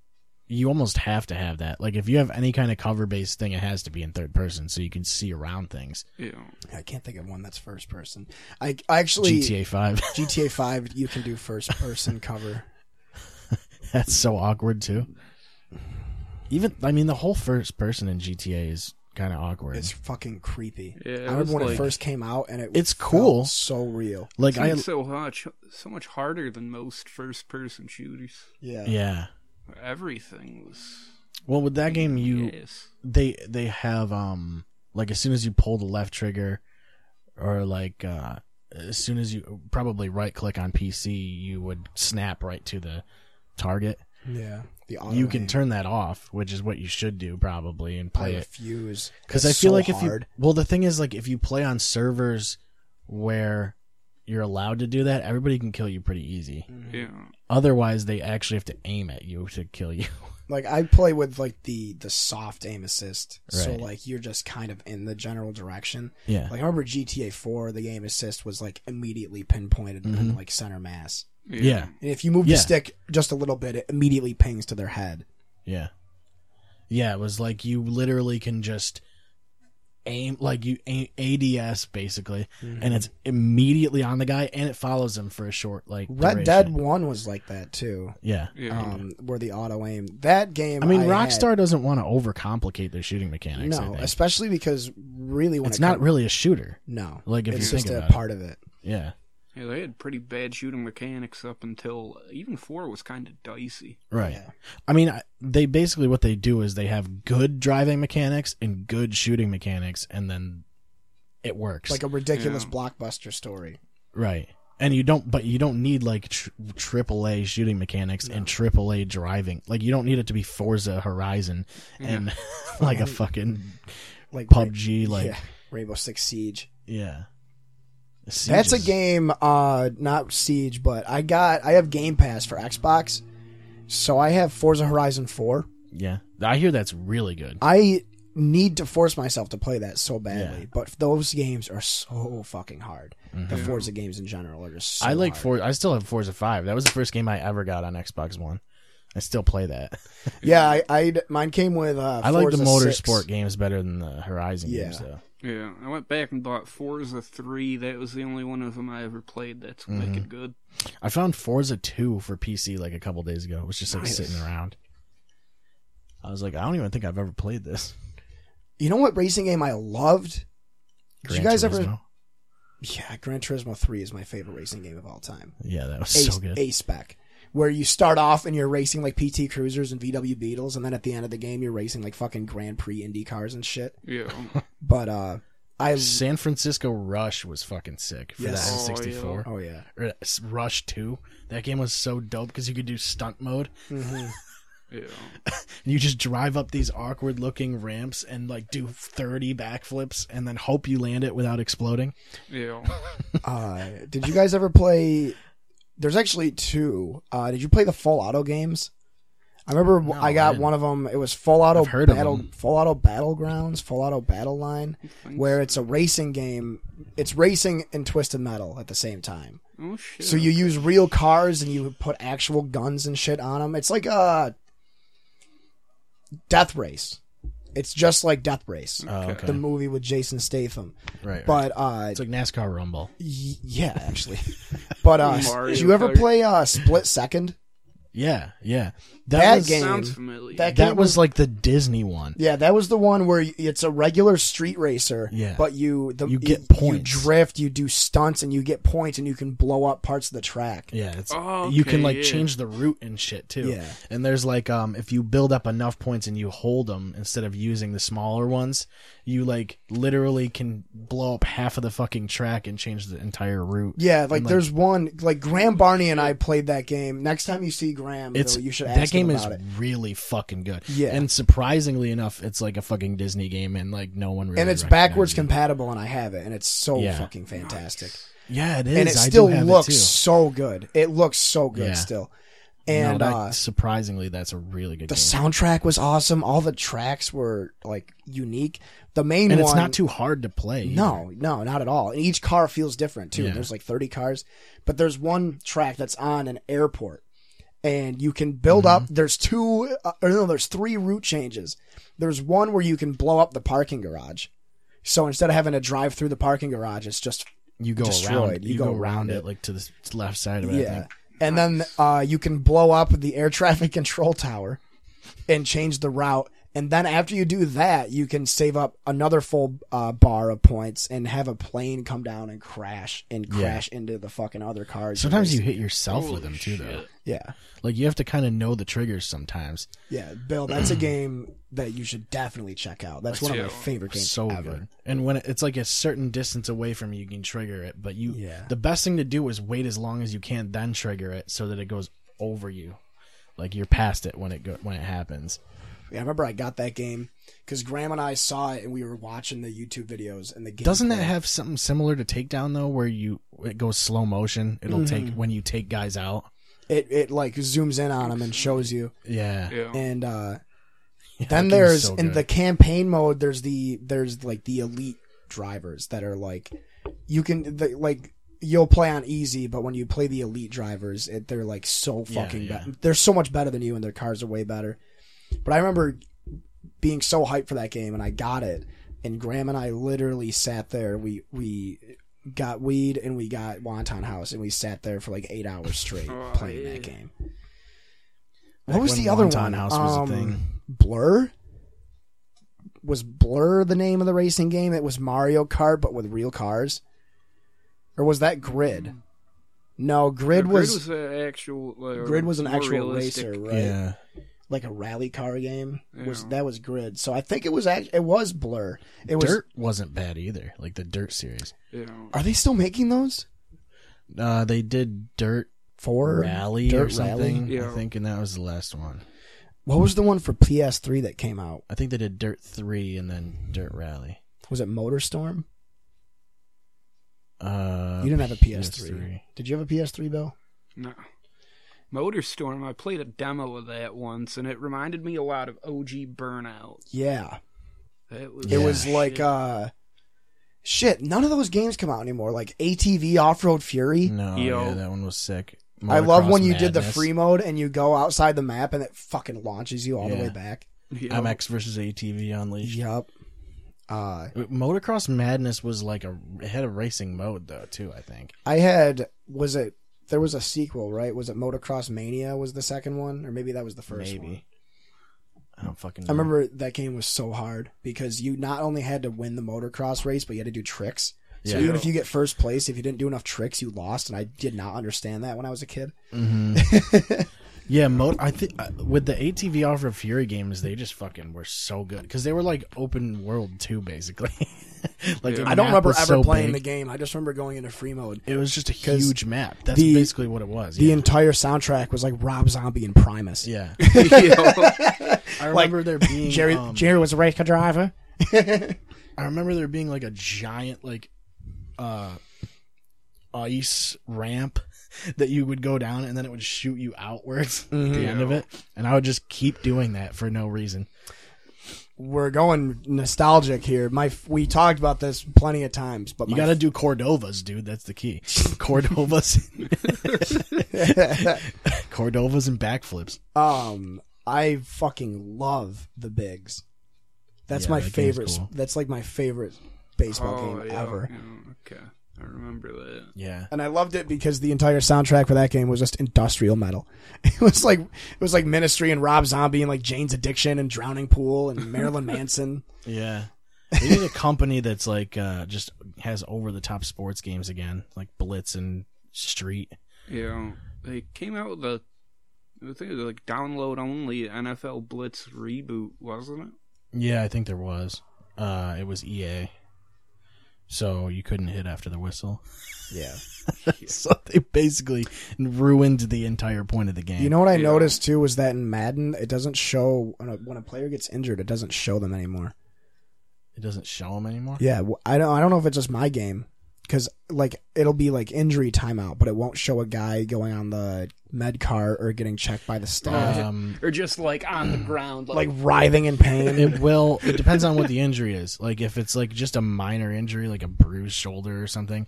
you almost have to have that. Like if you have any kind of cover based thing, it has to be in third person so you can see around things. yeah. I can't think of one that's first person. I, I actually GTA 5, GTA Five you can do first person cover. that's so awkward too. Even, I mean, the whole first person in GTA is kind of awkward. It's fucking creepy. Yeah, it I remember was when it first came out and it It's felt cool. so real. like, I, It's so much so much harder than most first person shooters. Yeah. yeah. Everything was Well, with that game, you, yes. they they have um like as soon as you pull the left trigger or like uh as soon as you probably right click on PC you would snap right to the target. Yeah. The auto you can aim. turn that off, which is what you should do probably and I play it refuse cuz I feel so like if hard. you well the thing is like if you play on servers where you're allowed to do that, everybody can kill you pretty easy. Yeah. Otherwise, they actually have to aim at you to kill you. like I play with like the the soft aim assist, so Right. like you're just kind of in the general direction. yeah. Like I remember GTA 4, the aim assist was like immediately pinpointed in like center mass, yeah. and if you move Mm-hmm. Yeah. the stick just a little bit, it immediately pings to their head. Yeah. Yeah, it was like you literally can just aim like you aim ADS basically Mm-hmm. and it's immediately on the guy and it follows him for a short like Red duration. Dead One was like that too, Yeah. Yeah. um, where the auto aim. That game, I mean had- Rockstar doesn't want to overcomplicate their shooting mechanics, no, especially because really when It's it not come- really a shooter. no, like, if it's you just think a about it. part of it. Yeah. Yeah, they had pretty bad shooting mechanics up until uh, even four was kind of dicey. Right. Yeah. I mean, I- they basically what they do is they have good driving mechanics and good shooting mechanics and then it works. Like a ridiculous Yeah. blockbuster story. Right. And you don't, but you don't need like tr- AAA shooting mechanics and AAA driving. Like you don't need it to be Forza Horizon and like a fucking Like PUBG. Like yeah, Rainbow Six Siege. yeah, That's a game, uh, not Siege, but I got I have Game Pass for Xbox, so I have Forza Horizon Four. Yeah, I hear that's really good. I need to force myself to play that so badly, Yeah. but those games are so fucking hard. The Forza games in general are just. So Mm-hmm. I like hard. Forza. I still have Forza Five. That was the first game I ever got on Xbox One. I still play that. Yeah, I, I mine came with. Uh, I like the Forza 6. motorsport games better than the Horizon Yeah. games, though. Yeah, I went back and bought Forza 3. That was the only one of them I ever played that's mm-hmm. wicked good. I found Forza 2 for PC like a couple days ago. It was just like Nice. sitting around. I was like, I don't even think I've ever played this. You know what racing game I loved? Did you Gran guys ever? Yeah, Gran Turismo Three is my favorite racing game of all time. Yeah, that was A, so good. A spec, where you start off and you're racing like PT Cruisers and VW Beetles, and then at the end of the game you're racing like fucking Grand Prix Indy cars and shit. Yeah. But uh, I San Francisco Rush was fucking sick for Yes. that Oh, N64. oh yeah, Or uh, Rush 2. That game was so dope because you could do stunt mode. Yeah. You just drive up these awkward looking ramps and like do 30 backflips and then hope you land it without exploding. Yeah. uh, did you guys ever play? There's actually two. Uh, did you play the Full Auto games? I remember No, I I got didn't. one of them. It was Full Auto heard Battle, them. Full Auto Battlegrounds, Full Auto Battle Line, where it's a racing game. It's racing and Twisted Metal at the same time. Oh, shit. So you use real cars and you put actual guns and shit on them. It's like a Death Race. It's just like Death Race, Oh, okay. the movie with Jason Statham. right, right. But uh, it's like NASCAR Rumble. y- yeah, actually. But uh, Mario did you ever Kart. play uh, Split Second? Yeah, yeah. That, That was, game- Sounds familiar. that That game was like the Disney one. Yeah, that was the one where it's a regular street racer. Yeah. but you the, You get you points. drift, you do stunts, and you get points, and you can blow up parts of the track. Yeah, it's Oh, okay, you can like yeah. change the route and shit too. Yeah. And there's like um if you build up enough points and you hold them instead of using the smaller ones, you like literally can blow up half of the fucking track and change the entire route. Yeah, like, And, there's one like Graham Barney and I played that game. Next time you see Graham, it's though, you should that game is it. really fucking good. Yeah. And surprisingly enough, it's like a fucking Disney game and like no one really And it's backwards it. compatible, and I have it, and it's so Yeah. fucking fantastic. Yeah, it is. and it still looks it so good. It looks so good Yeah. still. No, And that- uh, surprisingly, that's a really good the game. soundtrack was awesome. All the tracks were like unique. The main and one, it's not too hard to play. either. No, no, not at all. And each car feels different too. Yeah. There's like 30 cars, but there's one track that's on an airport, and you can build up. Mm-hmm. There's two, uh, or no, there's three route changes. There's one where you can blow up the parking garage. So instead of having to drive through the parking garage, it's just you go destroyed. around. You You, go go, around around it. it like to the left side of it. Yeah. And then uh, you can blow up the air traffic control tower and change the route. And then after you do that, you can save up another full uh, bar of points and have a plane come down and crash and Yeah. crash into the fucking other cars. Sometimes you hit yourself Holy with them too, though. Shit. Yeah. Like you have to kind of know the triggers sometimes. Yeah. Bill, that's a game that you should definitely check out. That's one of my favorite games so ever. good. And when it- it's like a certain distance away from you, you can trigger it. But you, Yeah. the best thing to do is wait as long as you can, then trigger it so that it goes over you. Like you're past it when it go, when it happens. Yeah, I remember I got that game because Graham and I saw it and we were watching the YouTube videos and the game. Doesn't that have something similar to Takedown though, where you it goes slow motion? It'll take Mm-hmm. when you take guys out. It? It like zooms in on them and shows you. Yeah. Yeah. and uh Yeah, then that there's so in the campaign mode there's the there's like the elite drivers that are like you can the, like you'll play on easy but when you play the elite drivers it, they're like so Yeah, fucking yeah. be- they're so much better than you and their cars are way better but i remember being so hyped for that game and i got it and graham and i literally sat there we we got weed and we got wonton house and we sat there for like eight hours straight Oh, playing yeah. that game Back what was the other Wonton one? House was a Um, thing. Blur. Was Blur the name of the racing game? It was Mario Kart, but with real cars. Or was that Grid? No, Grid Grid was, was an actual. Like, Grid was an actual realistic. racer, right? Yeah. Like a rally car game. Was that was Grid? So I think it was act- it was Blur. It was. Dirt wasn't bad either. Like the Dirt series. You know. Are they still making those? Uh, they did Dirt For Rally Dirt or something. Rally? I think, and that was the last one. What was the one for PS3 that came out? I think they did Dirt Three and then Dirt Rally. Was it Motorstorm? Uh, You didn't have a PS3. Did you have a PS3, Bill? No. Motorstorm, I played a demo of that once, and it reminded me a lot of OG Burnout. Yeah. It was, It was shit. like uh shit, none of those games come out anymore. Like ATV Off-Road Fury. No, Yo. yeah, that one was sick. I love when Motocross you did the free mode and you go outside the map and it fucking launches you all the way back. you know, MX versus ATV Unleashed. Yup. Uh Motocross Madness was like a it had a racing mode though too. I think. I had was it there was a sequel, right? Was it Motocross Mania was the second one? Or maybe that was the first Maybe. one. I don't fucking. I remember that game was so hard because you not only had to win the motocross race, but you had to do tricks. So Yeah. even if you get first place, if you didn't do enough tricks, you lost. And I did not understand that when I was a kid. Mm-hmm. Yeah, mo- I think uh, with the ATV Off-Road Fury games, they just fucking were so good because they were like open world too, basically. like the I don't remember ever so playing big. the game. I just remember going into free mode. It was just a huge map. That's the- basically what it was. The Yeah. entire soundtrack was like Rob Zombie and Primus. yeah. I remember there being Jerry um, Jerry was a race car driver. I remember there being like a giant like uh ice ramp that you would go down and then it would shoot you outwards at the end of it. And I would just keep doing that for no reason. We're going nostalgic here. My we talked about this plenty of times, but You got to do Cordovas, dude. That's the key. Cordovas. Cordovas and backflips. um I fucking love the bigs. That's Yeah, my that favorite. cool. That's like my favorite baseball oh, game yeah, ever. yeah, okay. I remember that. Yeah. and I loved it because the entire soundtrack for that game was just industrial metal. It was like it was like Ministry and Rob Zombie and like Jane's Addiction and Drowning Pool and Marilyn Manson. Yeah. They need a company that's like uh just has over the top sports games again, like Blitz and Street. Yeah, they came out with a, I think it was like download only NFL Blitz reboot, wasn't it? Yeah, I think there was. Uh it was EA. So you couldn't hit after the whistle. Yeah. so they basically ruined the entire point of the game. You know what I Yeah. noticed too was that in Madden it doesn't show when a, when a player gets injured it doesn't show them anymore. it doesn't show them anymore. Yeah, wh- I don't I don't know if it's just my game cuz like it'll be like injury timeout but it won't show a guy going on the med cart or getting checked by the staff Um Or just like on the ground, like writhing in pain. it will it depends on what the injury is. Like if it's like just a minor injury like a bruised shoulder or something,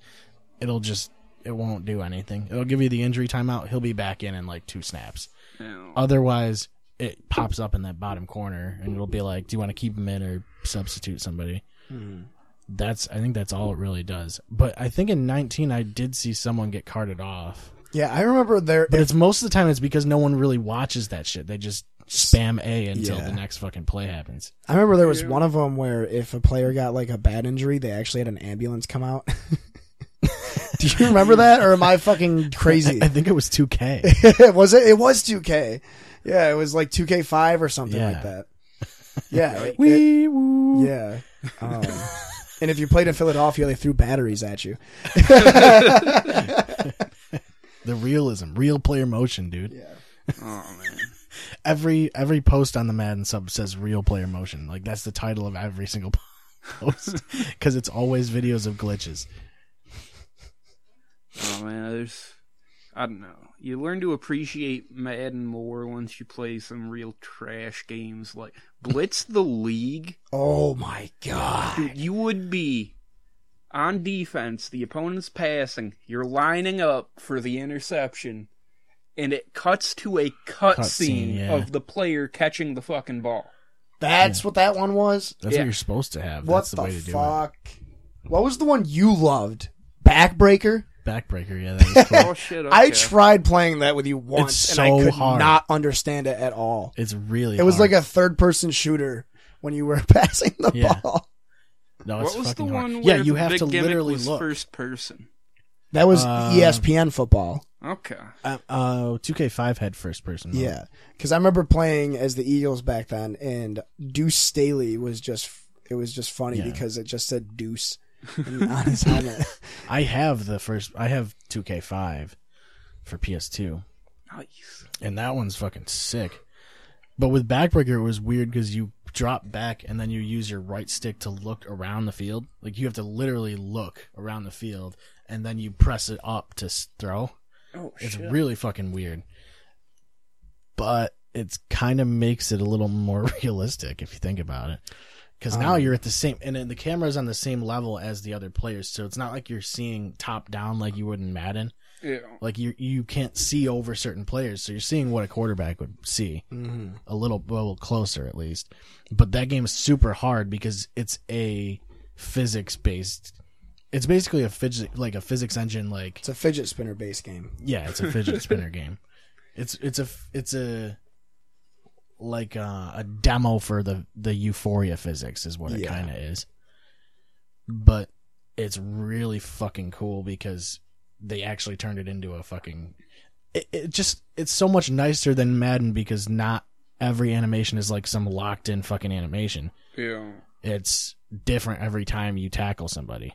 it'll just it won't do anything. It'll give you the injury timeout. He'll be back in in like two snaps. Yeah. Otherwise, it pops up in that bottom corner, and it'll be like, "Do you want to keep him in or substitute somebody?" That's I think that's all it really does. But I think in 19, I did see someone get carted off. yeah, I remember there But it's most of the time it's because no one really watches that shit. They just spam A until Yeah. the next fucking play happens. I remember there was one of them where if a player got like a bad injury, they actually had an ambulance come out. Do you remember that, or am I fucking crazy? I think it was 2K. was it? It was 2K. Yeah, it was like 2K5 or something Yeah. like that. Yeah, it- Wee woo. it- yeah. Um, and if you played in Philadelphia, they threw batteries at you. The realism, real player motion, dude. Yeah. Oh man. Every every post on the Madden sub says real player motion. Like that's the title of every single post because it's always videos of glitches. Oh man, there's I don't know. You learn to appreciate Madden more once you play some real trash games like Blitz the League. Oh my god! Dude, you would be on defense, the opponent's passing, you're lining up for the interception, and it cuts to a cutscene Cutscene, yeah. of the player catching the fucking ball. That's what that one was. That's Yeah. what you're supposed to have. What That's the, the, way to do fuck? What was the one you loved? Backbreaker. It. Backbreaker, yeah, that was cool. Oh shit! I tried playing that with you once, It's and I could hard. not understand it at all. it's really. It was hard. like a third-person shooter when you were passing the Yeah. ball. no, it's What was the fucking hard. one? Yeah, you the have to literally was look. first person. That was E Um, ESPN football. Okay. Uh, uh, 2K5 had first person. mode. Yeah, because I remember playing as the Eagles back then, and Deuce Staley was just it was just funny Yeah. because it just said Deuce on his helmet. I have the first. I have 2K5 for PS2. Nice. and that one's fucking sick. But with backbreaker, it was weird because you drop back and then you use your right stick to look around the field. Like you have to literally look around the field and then you press it up to s- throw. Oh It's shit. really fucking weird. But it's kind of makes it a little more realistic if you think about it. Because now um, you're at the same, and then the camera's on the same level as the other players, so it's not like you're seeing top down like you would in Madden yeah. like you you can't see over certain players, so you're seeing what a quarterback would see mm-hmm. a little a little closer at least. But that game is super hard because it's a physics based. It's basically a physics like a physics engine. Like It's a fidget spinner based game. yeah, it's a fidget spinner game. It's it's a it's a like uh, a demo for the the Euphoria physics is what it Yeah. kind of is. But it's really fucking cool because they actually turned it into a fucking. It, it just it's so much nicer than Madden because not every animation is like some locked in fucking animation. Yeah. It's different every time you tackle somebody.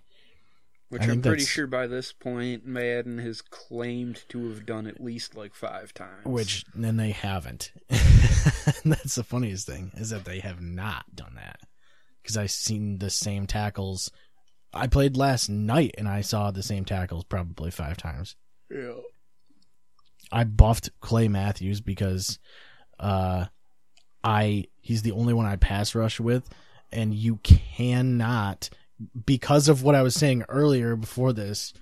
Which I I'm pretty that's- sure by this point Madden has claimed to have done at least like five times. Which then they haven't. that's the funniest thing is that they have not done that. Because I've seen the same tackles. I played last night and I saw the same tackles probably five times. yeah. I buffed Clay Matthews because uh I he's the only one I pass rush with and you cannot because of what I was saying earlier before this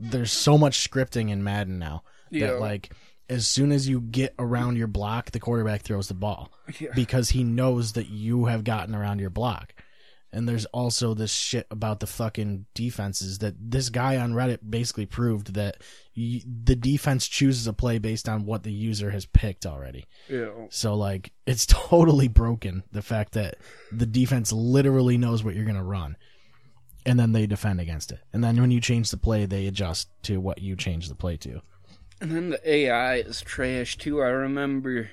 there's so much scripting in Madden now Yeah. that like as soon as you get around your block the quarterback throws the ball Yeah. because he knows that you have gotten around your block And there's also this shit about the fucking defenses that this guy on Reddit basically proved that the defense chooses a play based on what the user has picked already. Yeah. So like it's totally broken the fact that the defense literally knows what you're going to run and then they defend against it. And then when you change the play, they adjust to what you change the play to. And then the AI is trash too. I remember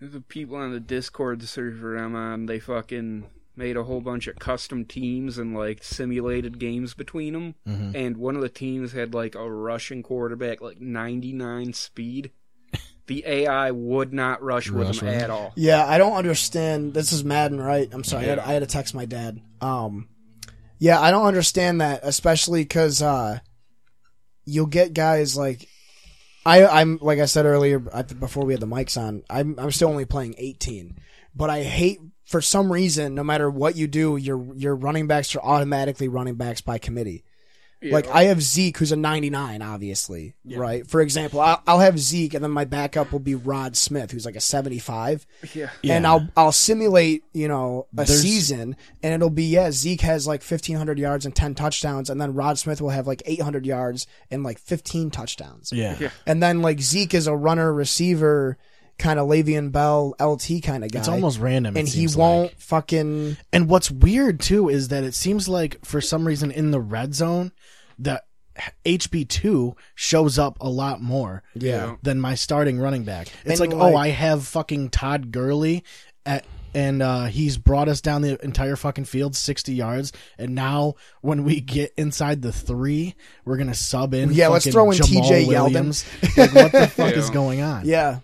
the people on the Discord server I'm on, they fucking made a whole bunch of custom teams and like simulated games between them. Mm-hmm. And one of the teams had like a rushing quarterback, like 99 speed. The AI would not rush with Rush with him? at all. Yeah, I don't understand. This is Madden, right? I'm sorry. I, had, I had to text my dad. Um, yeah, I don't understand that, especially because uh, you'll get guys like I. I'm like I said earlier before we had the mics on. I'm I'm still only playing 18, but I hate for some reason. No matter what you do, your your running backs are automatically running backs by committee. Like I have Zeke, who's a 99, obviously, right? For example, I'll, I'll have Zeke, and then my backup will be Rod Smith, who's like a 75 Yeah. and Yeah. I'll I'll simulate you know a There's- season, and it'll be yeah Zeke has like fifteen hundred yards and ten touchdowns, and then Rod Smith will have like eight hundred yards and like fifteen touchdowns, Yeah. Yeah. and then like Zeke is a runner receiver kind of Le'Veon Bell LT kind of guy. It's almost random. it and he won't like. fucking And what's weird too is that it seems like for some reason in the red zone the HB2 shows up a lot more yeah. than my starting running back. It's like, like- oh, I have fucking Todd Gurley at and uh, he's brought us down the entire fucking field 60 yards and now when we get inside the 3 we're going to sub in Yeah, let's throw in Jamaal TJ Yeldon. Williams. like what the fuck is going on? yeah.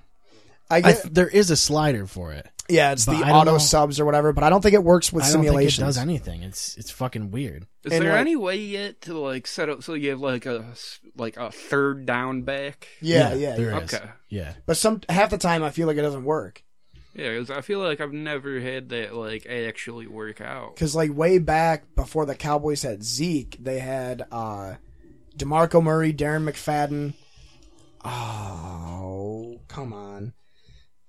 I I th- there is a slider for it. yeah, it's but the I don't auto know- subs or whatever, but I don't think it works with simulation. I don't think it simulations. does anything. It's it's fucking weird. Is And, there like- any way yet to like set up so you have like a s- like a third down back? yeah, yeah, there yeah. is. Okay. Yeah. But some half the time I feel like it doesn't work. Yeah, 'cause I feel like I've never had that like actually work out. Because like way back before the Cowboys had Zeke, they had uh, Demarco Murray, Darren McFadden. Oh, come on.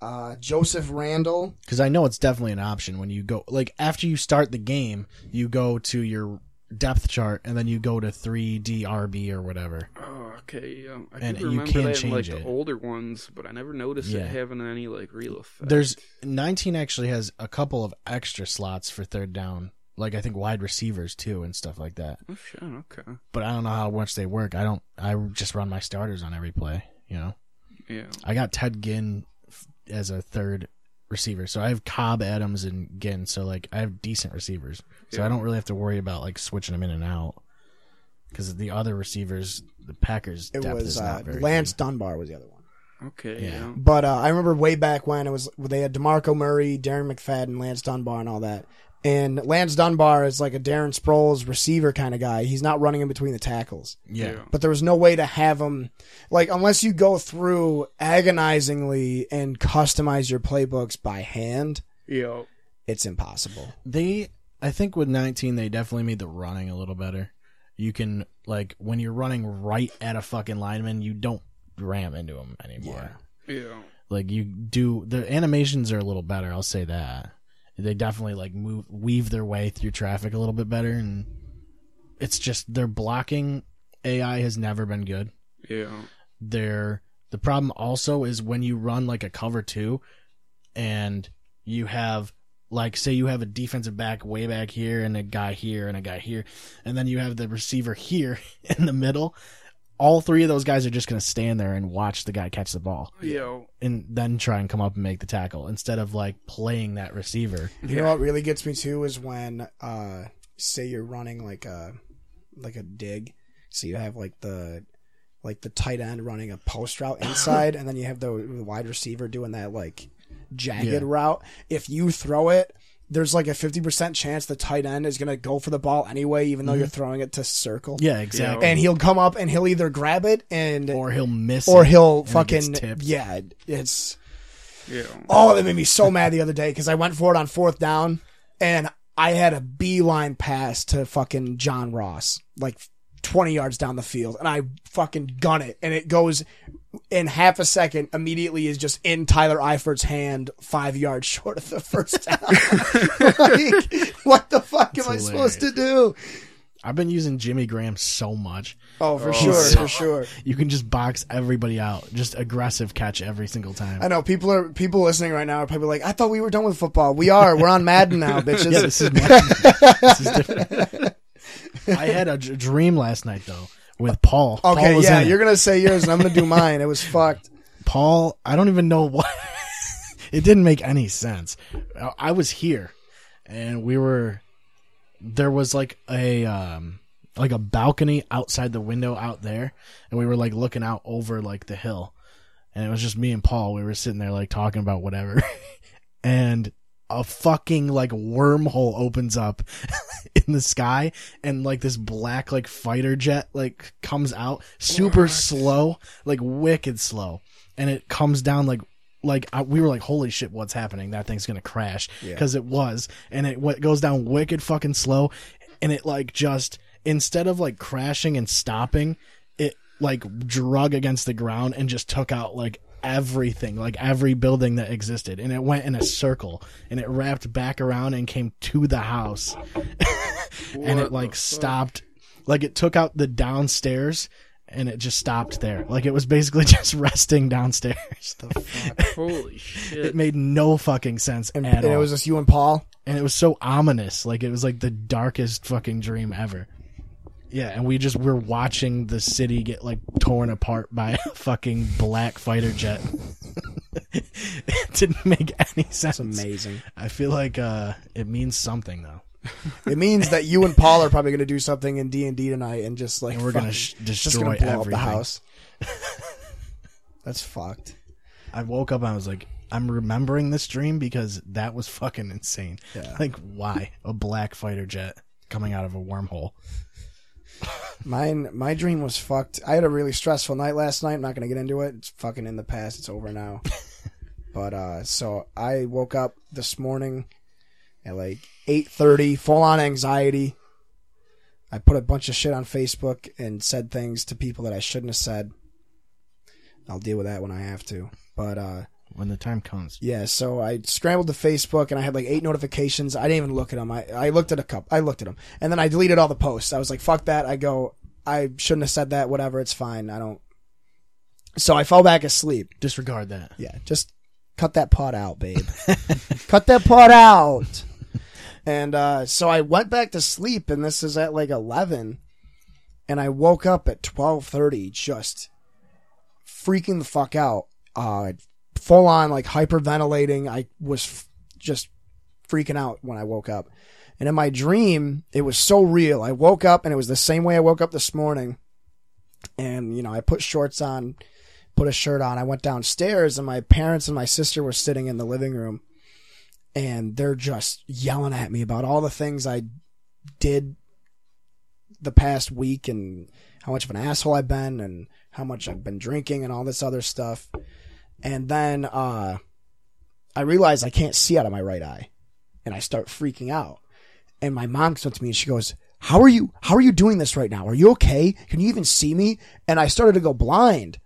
Uh, Joseph Randle. Because I know it's definitely an option when you go like after you start the game, you go to your depth chart and then you go to three DRB or whatever. Oh, okay. Yeah. I And could you remember can that in like change the older ones, but I never noticed Yeah. it having any like real effect. There's 19 actually has a couple of extra slots for third down, like I think wide receivers too and stuff like that. oh shit. Okay. But I don't know how much they work. I don't. I just run my starters on every play. You know, Yeah. I got Ted Ginn f- as a third receiver, so I have Cobb, Adams, and Ginn. So like I have decent receivers, so I don't really have to worry about like switching them in and out. Because the other receivers, the Packers It depth was is uh, not very Lance good. Dunbar was the other one. Okay. Yeah. Yeah. But uh, I remember way back when it was they had Demarco Murray, Darren McFadden, Lance Dunbar, and all that. And Lance Dunbar is like a Darren Sproles receiver kind of guy. He's not running in between the tackles. Yeah. but there was no way to have him, like unless you go through agonizingly and customize your playbooks by hand Yeah. it's impossible They, I think with 19, they definitely made the running a little better. You can like when you're running right at a fucking lineman, you don't ram into him anymore. Yeah. Yeah. Like you do, the animations are a little better. I'll say that. They definitely like move, weave their way through traffic a little bit better, and it's just their blocking AI has never been good. Yeah. Their the problem also is when you run like a cover two, and you have like say you have a defensive back way back here and a guy here and a guy here, and then you have the receiver here in the middle. All three of those guys are just going to stand there and watch the guy catch the ball Yeah. and then try and come up and make the tackle instead of like playing that receiver. you know what really gets me too is when uh say you're running like a like a dig so you have like the like the tight end running a post route inside and then you have the, the wide receiver doing that like jagged Yeah. route if you throw it there's like a 50% chance the tight end is going to go for the ball anyway even though you're mm-hmm. throwing it to circle Yeah, exactly. and he'll come up and he'll either grab it and or he'll miss or he'll it fucking gets yeah it's Yeah. oh that made me so mad the other day because i went for it on fourth down and i had a beeline pass to fucking john ross like 20 yards down the field and i fucking gun it and it goes in half a second immediately is just in tyler eifert's hand five yards short of the first down like, what the fuck fuck am I supposed to do? I've been using Jimmy Graham so much. Oh, for sure, so- for sure. You can just box everybody out. Just aggressive catch every single time. I know people are people listening right now are probably like, I thought we were done with football. We are. We're on Madden now, bitches. Yeah, this is, this is different. I had a d- dream last night though with Paul. Paul okay, was yeah, you're gonna say yours and I'm gonna do mine. It was fucked. Paul. I don't even know what. it didn't make any sense. I- I was here, and we were. There was like a um like a balcony outside the window out there, and we were like looking out over like the hill, and it was just me and Paul. We were sitting there like talking about whatever, and a fucking like wormhole opens up in the sky and like this black like fighter jet like comes out super slow like wicked slow. And it comes down like like I, we were like holy shit what's happening? That thing's gonna crash. Because it was. And it what goes down wicked fucking slow. And it like just instead of like crashing and stopping it like drug against the ground and just took out like everything like every building that existed and it went in a circle and it wrapped back around and came to the house. And it like stopped like it took out the downstairs and it just stopped there. Like it was basically just resting downstairs. Holy shit. it made no fucking sense And, at and it was just you and Paul. and it was so ominous. Like it was like the darkest fucking dream ever yeah and we just we're watching the city get like torn apart by a fucking black fighter jet it didn't make any sense Amazing. i feel like uh it means something though It means that you and Paul are probably gonna do something in D and D tonight and just like and we're gonna fucking- sh- just destroy gonna blow up the house. That's fucked. i woke up and i was like i'm remembering this dream because that was fucking insane Yeah. like why a black fighter jet coming out of a wormhole Mine, my dream was fucked. I had a really stressful night last night. I'm not gonna get into it. It's fucking in the past. It's over now. but uh, so I woke up this morning at like 8:30, full on anxiety. I put a bunch of shit on Facebook and said things to people that I shouldn't have said. I'll deal with that when I have to. But uh, when the time comes yeah, so I scrambled to Facebook and I had like eight notifications. I didn't even look at them. I, I looked at a cup. I looked at them and then I deleted all the posts. I was like, fuck that. I go, I shouldn't have said that. Whatever. It's fine. I don't. So I fell back asleep. disregard that Yeah, just cut that pot out, babe. cut that pot out. And uh, so I went back to sleep, and this is at like eleven, and I woke up at twelve thirty, just freaking the fuck out, uh, full on like hyperventilating. I was f- just freaking out when I woke up, and in my dream, it was so real. I woke up, and it was the same way I woke up this morning, and you know, I put shorts on put a shirt on. I went downstairs and my parents and my sister were sitting in the living room and they're just yelling at me about all the things I did the past week and how much of an asshole I've been and how much I've been drinking and all this other stuff. And then uh I realize I can't see out of my right eye and I start freaking out. And my mom comes up to me and she goes, "How are you how are you doing this right now? Are you okay? Can you even see me?" And I started to go blind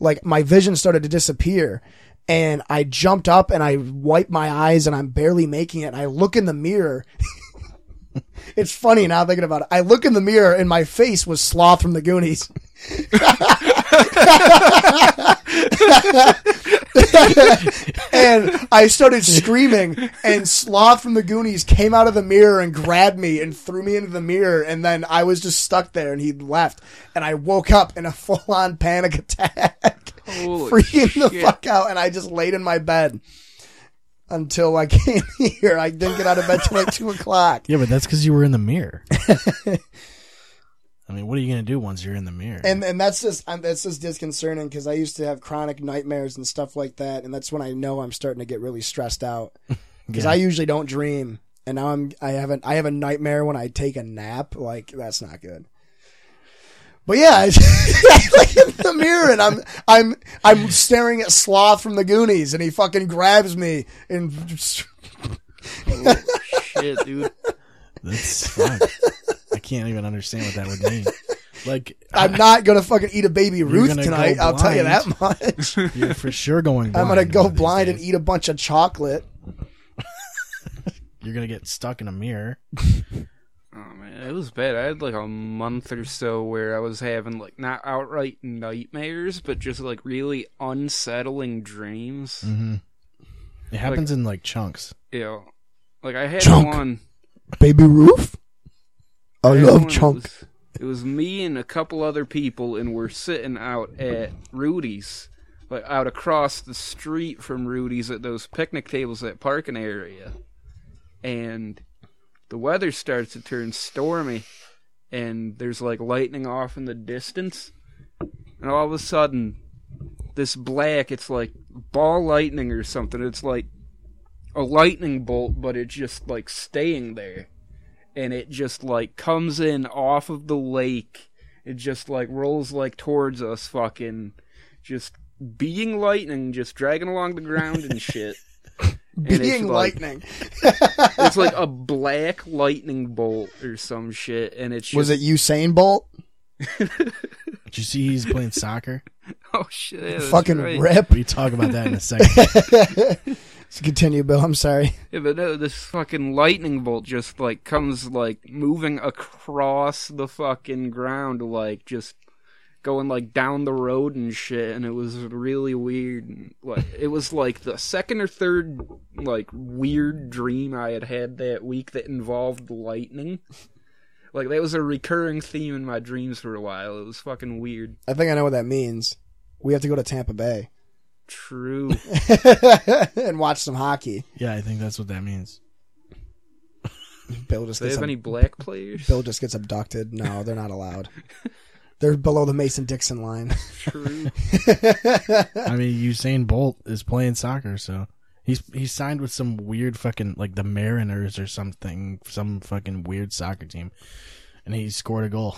like my vision started to disappear and I jumped up and I wiped my eyes and I'm barely making it. And I look in the mirror. it's funny now thinking about it. I look in the mirror and my face was Sloth from the Goonies. and I started screaming, and Sloth from the Goonies came out of the mirror and grabbed me and threw me into the mirror, and then I was just stuck there, and he left, and I woke up in a full-on panic attack, Holy freaking the fuck out, and I just laid in my bed until I came here. I didn't get out of bed till like two o'clock. Yeah, but that's because you were in the mirror. I mean, what are you gonna do once you're in the mirror? and and that's just um, that's just disconcerting because I used to have chronic nightmares and stuff like that, and that's when I know I'm starting to get really stressed out because Yeah. I usually don't dream, and now I'm I haven't I have a nightmare when I take a nap. Like that's not good. But yeah, I look in the mirror and I'm I'm I'm staring at Sloth from the Goonies, and he fucking grabs me and oh, Shit, dude. That's fine. I can't even understand what that would mean. Like, I'm not gonna fucking eat a baby Ruth tonight. I'll tell you that much. you're for sure going. Blind I'm gonna go one of these blind and eat a bunch of chocolate. You're gonna get stuck in a mirror. Oh man, it was bad. I had like a month or so where I was having like not outright nightmares, but just like really unsettling dreams. Mm-hmm. It happens in like chunks. You know, like I had Chunk. one. Baby Roof. I love one, it was- It was me and a couple other people, and we're sitting out at Rudy's, like out across the street from Rudy's at those picnic tables at parking area, and the weather starts to turn stormy, and there's like lightning off in the distance, and all of a sudden, this black, it's like ball lightning or something. It's like a lightning bolt, but it's just like staying there and it just like comes in off of the lake. It just like rolls like towards us, fucking just being lightning, just dragging along the ground and shit. And it's Being like- lightning. It's like a black lightning bolt or some shit, and it's just, Was it Usain Bolt? Did you see he's playing soccer? oh shit, that's Fucking right. rip. We talk about that in a second. So continue, Bill. I'm sorry. Yeah, but no, this fucking lightning bolt just like comes like moving across the fucking ground, like just going like down the road and shit, and it was really weird. And, Like it was like the second or third like weird dream I had had that week that involved lightning. Like that was a recurring theme in my dreams for a while. It was fucking weird. I think I know what that means. We have to go to Tampa Bay True. and watch some hockey. yeah, I think that's what that means. Bill just Do they gets have ab- any black players? Bill just gets abducted. No, they're not allowed. They're below the Mason Dixon line. True. I mean, Usain Bolt is playing soccer, so he's he's signed with some weird fucking like the Mariners or something, some fucking weird soccer team, and he scored a goal.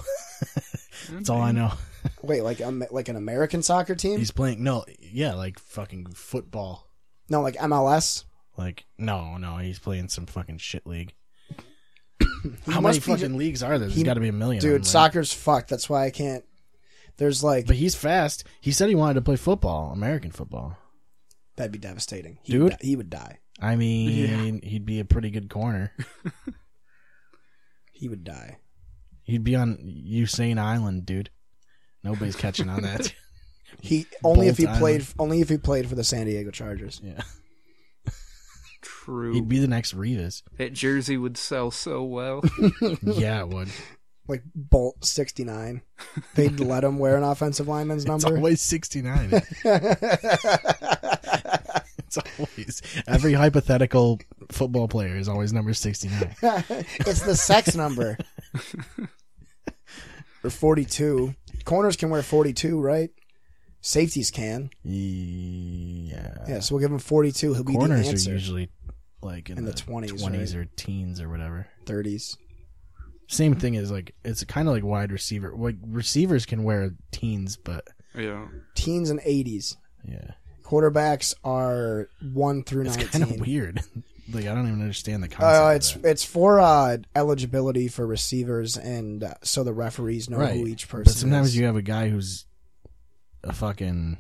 That's all I know. Wait, like um, like an American soccer team? He's playing no, yeah, like fucking football. no, like MLS. Like no, no, he's playing some fucking shit league. How many fucking ju- leagues are there? There's he- got to be a million. Dude, them, right? soccer's fucked. That's why I can't. There's like But he's fast. He said he wanted to play football, American football. that'd be devastating. He Dude. would, di- he would die. I mean, he'd be a pretty good corner. He would die. He'd be on Usain Island, dude. Nobody's catching on that. He only if he Bolt played Island. only if he played for the San Diego Chargers. Yeah, True. he'd be the next Revis. that jersey would sell so well. yeah, it would. Like Bolt sixty nine. They'd let him wear an offensive lineman's It's number. always sixty nine. it's always every hypothetical football player is always number sixty nine. it's the sex number. or forty two. Corners can wear forty two, right? Safeties can. Yeah. Yeah, so we'll give him forty two. He'll be Corners the are usually like in, In the the 20s, twenties right? or teens or whatever. Thirties. Same thing is like it's kind of like wide receiver. Like receivers can wear teens, but yeah. Teens and eighties. yeah, Quarterbacks are one through it's nineteen. kind of weird. like I don't even understand the concept. Uh, it's that. it's for uh, eligibility for receivers, and uh, so the referees know right. who each person. but sometimes is. you have a guy who's a fucking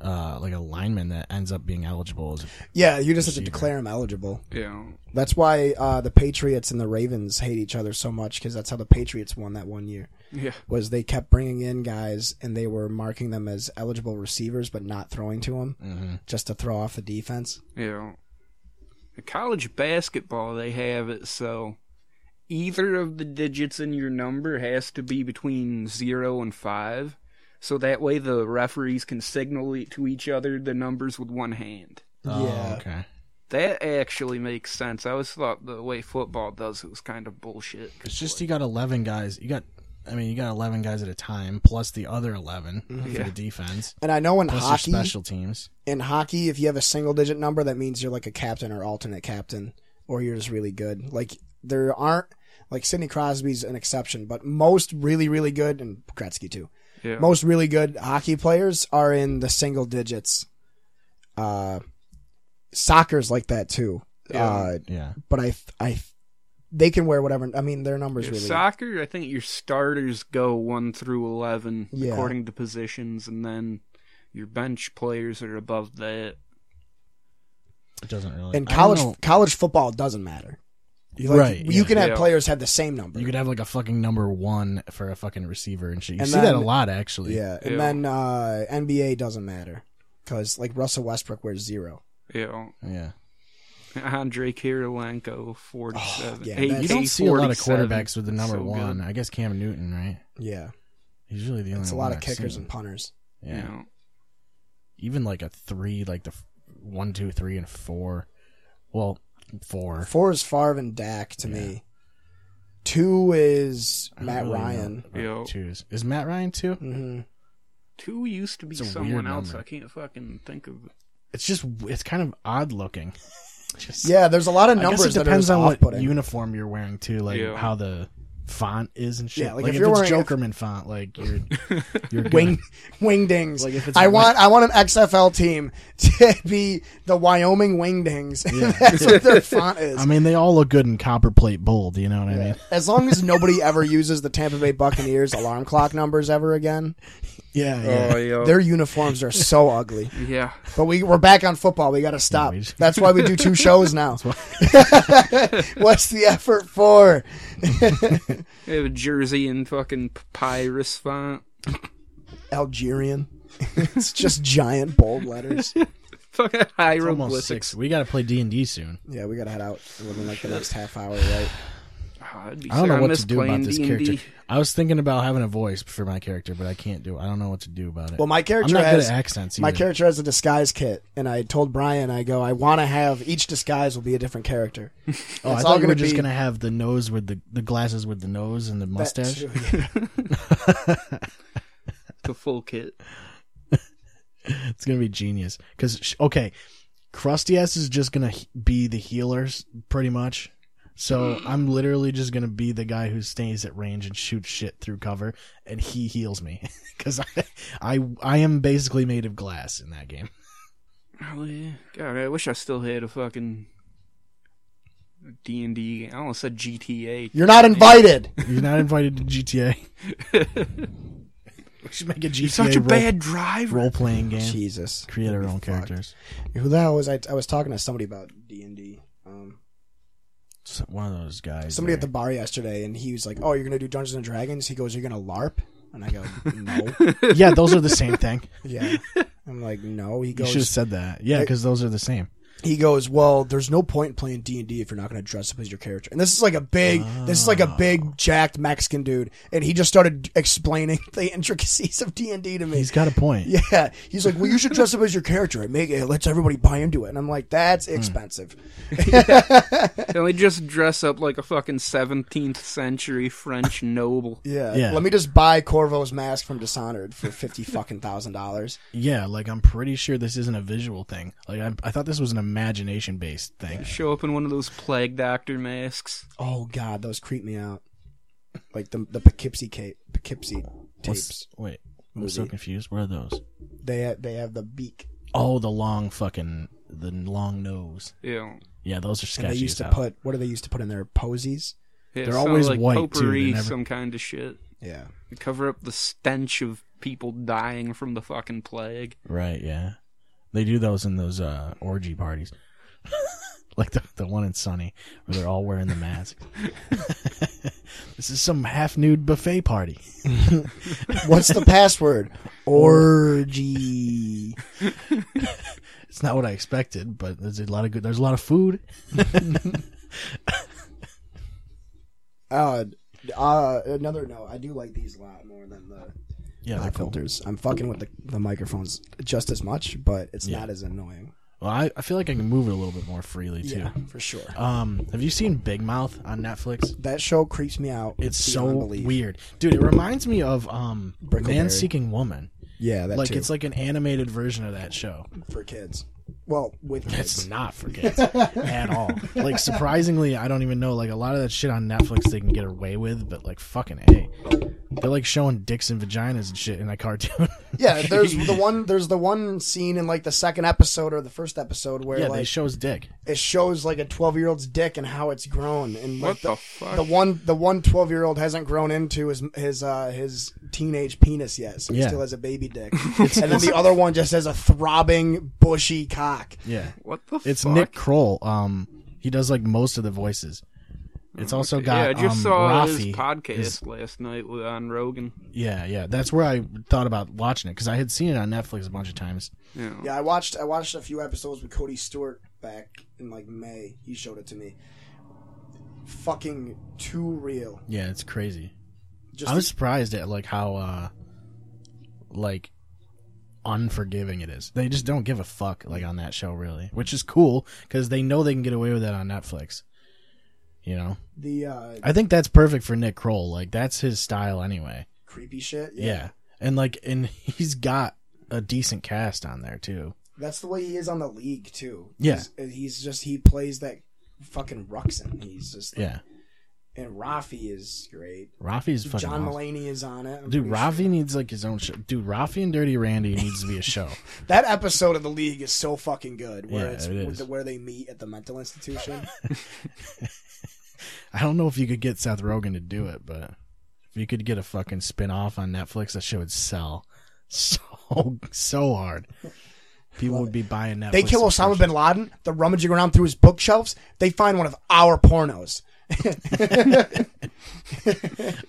uh like a lineman that ends up being eligible as yeah, you just have to declare him eligible. Yeah. That's why uh, the Patriots and the Ravens hate each other so much because that's how the Patriots won that one year. Yeah. Was they kept bringing in guys and they were marking them as eligible receivers, but not throwing to them mm-hmm. just to throw off the defense. Yeah. In college basketball, they have it so either of the digits in your number has to be between zero and five. So that way the referees can signal e- to each other the numbers with one hand. Oh, Yeah. okay. That actually makes sense. I always thought the way football does it was kind of bullshit. It's just you got eleven guys. You got, I mean, you got eleven guys at a time plus the other 11 for Yeah. the defense And I know in plus hockey, your special teams. in hockey, if you have a single digit number, that means you're like a captain or alternate captain, or you're just really good. Like there aren't like Sidney Crosby's an exception, but most really really good and Gretzky too. Yeah. Most really good hockey players are in the single digits. Uh, soccer's like that too. Yeah. Uh, Yeah, but I I they can wear whatever. I mean, their numbers Yeah, really. Soccer, I think your starters go one through eleven Yeah. according to positions, and then your bench players are above that. It doesn't really. And college college football doesn't matter. You like, Right, You yeah. can have Yeah. players have the same number. you could have like a fucking number one for a fucking receiver and shit. You And see that a lot actually. yeah, and Yeah. then uh, NBA doesn't matter because like Russell Westbrook wears zero. Yeah. Yeah. Andrei Kirilenko, 47. Oh, yeah, Hey, You don't see a lot of quarterbacks with the number So one. good. I guess Cam Newton, right? Yeah, He's really the only it's a lot of I've kickers seen. and punters. Yeah. Yeah. Even like a three, like the f- one, two, three, and four. Well, four. Four is Favre and Dak to me. Two is Matt really Ryan. about Yo. Twos. Is Matt Ryan two? hmm Two used to be someone else. number. I can't fucking think of it. It's just it's kind of odd looking. Just, Yeah, there's a lot of numbers. I numbers guess it that depends are on what off-putting. uniform you're wearing too, like Yeah. how the font is and shit. Yeah, like, like, if if, you're it's wearing- Jokerman font, like you're you're good. wing wingdings. Like if it's I a- want I want an XFL team to be the Wyoming Wingdings. That's what their font is. I mean, they all look good in copper plate bold. You know what I mean? as long as nobody ever uses the Tampa Bay Buccaneers alarm clock numbers ever again, Yeah, yeah. Oh, yeah. their uniforms are so ugly. yeah. But we we're back on football. We got to stop. we- That's why we do two shows now. What's the effort for? They have a jersey in fucking papyrus font. Algerian. it's just giant bold letters. Fucking It's almost hieroglyphics. We got to play D and D soon. Yeah, we gotta head out within like the next half hour, right? Oh, I don't sick. know what to do about this D&D. character. I was thinking about having a voice for my character, but I can't do. it. I don't know what to do about it. Well, my I'm character not good has at accents. my character has a disguise kit, and I told Brian, I go, I want to have each disguise will be a different character. Oh, I It's all thought you gonna were just be- gonna have the nose with the the glasses with the nose and the mustache. too, yeah. The full kit. It's gonna be genius. Because okay, Krusty ass is just gonna be the healers pretty much. So mm. I'm literally just gonna be the guy who stays at range and shoots shit through cover, and he heals me because I, I I am basically made of glass in that game. Oh, yeah. God, I wish I still had a fucking D and D. I almost said GTA. You're not invited. You're not invited to GTA. we should make a GTA You're such a role, bad driver. role playing game. Jesus. Create our own Fuck. characters. Who the hell was I? I was talking to somebody about D and D. One of those guys. somebody at the bar yesterday, and he was like, "Oh, you're gonna do Dungeons and Dragons?" He goes, "You're gonna LARP?" And I go, "No." yeah, those are the same thing. yeah. I'm like, "No." He You should have said that. Yeah, because those are the same. He goes, "Well, there's no point in playing D and D if you're not going to dress up as your character." And this is like a big, this is like a big jacked Mexican dude, and he just started explaining the intricacies of D and D to me. He's got a point. yeah, he's like, "Well, you should dress up as your character. It make it lets everybody buy into it." And I'm like, "That's hmm. expensive." Can we just dress up like a fucking 17th century French noble? Yeah. Yeah. Let me just buy Corvo's mask from Dishonored for fifty fucking thousand dollars. Yeah, like I'm pretty sure this isn't a visual thing. Like I, I thought this was an imagination based thing. Show up in one of those plague doctor masks. Oh god, those creep me out. Like the the Poughkeepsie cape, Poughkeepsie What's- tapes. wait, I'm so confused. Where are those? They ha- they have the beak, Oh, the long fucking the long nose. Yeah. Yeah, those are and sketchy. they used to hell. put what do they used to put in their posies? yeah They're always like white, too. potpourri, They never- some kind of shit. Yeah, They cover up the stench of people dying from the fucking plague. right. Yeah, they do those in those uh, orgy parties, like the the one in Sunny where they're all wearing the masks. this is some half nude buffet party. what's the password? Orgy. It's not what I expected, but there's a lot of good. There's a lot of food. Uh, uh, another note. I do like these a lot more than the Yeah, they're cool. filters. I'm fucking with the the microphones just as much, but it's Yeah. not as annoying. Well, I, I feel like I can move it a little bit more freely too. Yeah, for sure. Um, have you seen Big Mouth on Netflix? That show creeps me out. It's so weird, dude. It reminds me of um, Man Seeking Woman. Yeah, that like too. it's like an animated version of that show. for kids. Well, with It's kids. not for kids at all. Like surprisingly, I don't even know. Like a lot of that shit on Netflix, they can get away with, but like fucking a, they're like showing dicks and vaginas and shit in a cartoon. Yeah, there's the one. There's the one scene in like the second episode or the first episode where yeah, they shows dick. it shows like a 12 year old's dick and how it's grown and like What the, the fuck? the one the one 12 year old hasn't grown into his his uh his teenage penis yet, so he Yeah. still has a baby dick. and then the other one just has a throbbing, bushy cock. Yeah. What the It's fuck? Nick Kroll. Um, he does like most of the voices. It's also got yeah, I just um, saw Rafi his podcast is- last night on Rogan. yeah, yeah. That's where I thought about watching it because I had seen it on Netflix a bunch of times. Yeah. Yeah, I watched I watched a few episodes with Cody Stewart back in like May. He showed it to me. Fucking too real. Yeah, it's crazy. Just I was surprised at like how uh like unforgiving it is. They just don't give a fuck like on that show really, which is cool because they know they can get away with that on Netflix. You know, the uh, I think that's perfect for Nick Kroll. Like that's his style anyway. creepy shit. Yeah. And like and he's got a decent cast on there too. That's the way he is on the league too. Yeah. He's, he's just he plays that fucking Ruxin. He's just Yeah. And Rafi is great. Rafi's fucking John awesome. Mulaney is on it. I'm Dude, Rafi sure. needs like his own show. Dude, Rafi and Dirty Randy needs to be a show. That episode of the league is so fucking good. Where Yeah, it's it is. where they meet at the mental institution. I don't know if you could get Seth Rogen to do it, but if you could get a fucking spin off on Netflix, that show would sell so so hard. People would be buying Netflix. they kill Osama bin Laden. They're rummaging around through his bookshelves. They find one of our pornos.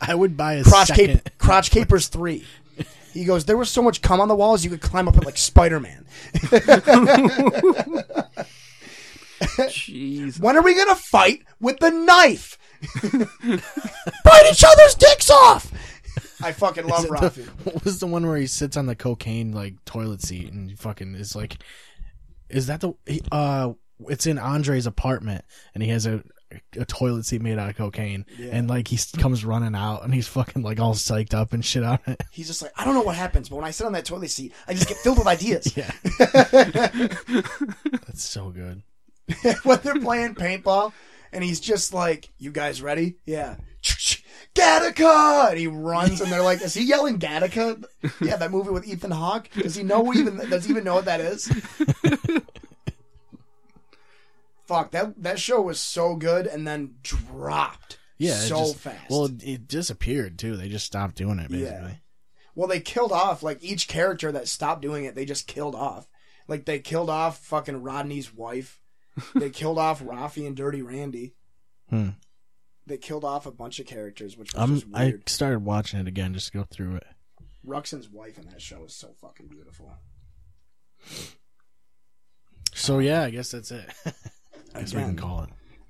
I would buy a Crotch, second. cape, Crotch Capers 3. He goes, There was so much cum on the walls you could climb up it like Spider Man. Jeez. When are we going to fight with the knife? Bite each other's dicks off! I fucking love Is it the- Rafi. what was the one where he sits on the cocaine like toilet seat and fucking is like, is that the uh? It's in Andre's apartment and he has a a toilet seat made out of cocaine and like he comes running out and he's fucking like all psyched up and shit on it. He's just like, I don't know what happens, but when I sit on that toilet seat, I just get filled with ideas. Yeah, that's so good. when they're playing paintball, and he's just like, "You guys ready? Yeah." Gattaca! And he runs, and they're like, "Is he yelling Gattaca?" Yeah, that movie with Ethan Hawke. Does he know even? Does he even know what that is? Fuck that! That show was so good, and then dropped. Yeah, so just- fast. Well, it, disappeared too. They just stopped doing it basically. Yeah. Well, they killed off like each character that stopped doing it. They just killed off. Like they killed off fucking Rodney's wife. they killed off Rafi and Dirty Randy. Hmm. They killed off a bunch of characters, which was just I started watching it again just to go through it. Ruxin's wife in that show is so fucking beautiful. So yeah, I guess that's it. I guess we can call it.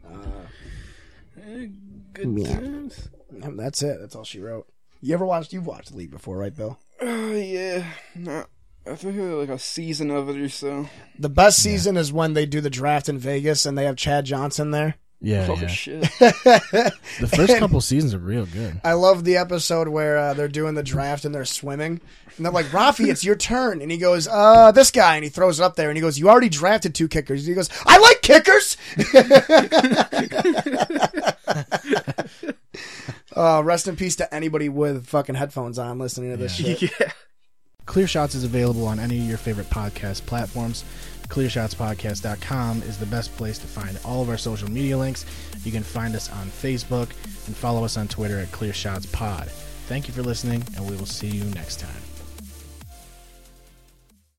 Uh, eh, good Yeah. times. And that's it. That's all she wrote. You ever watched? You've watched League before, right, Bill? Oh yeah. No, I think like a season of it or so. The best season is when they do the draft in Vegas and they have Chad Johnson there. Yeah, Oh yeah. shit. The first couple seasons are real good. I love the episode where uh, they're doing the draft and they're swimming. And they're like, Rafi, it's your turn. And he goes, uh, this guy. And he throws it up there and he goes, you already drafted two kickers. And he goes, I like kickers. uh, rest in peace to anybody with fucking headphones on listening to this shit. yeah. Clear Shots is available on any of your favorite podcast platforms. ClearShotsPodcast.com is the best place to find all of our social media links. You can find us on Facebook and follow us on Twitter at ClearShotsPod. Thank you for listening, and we will see you next time.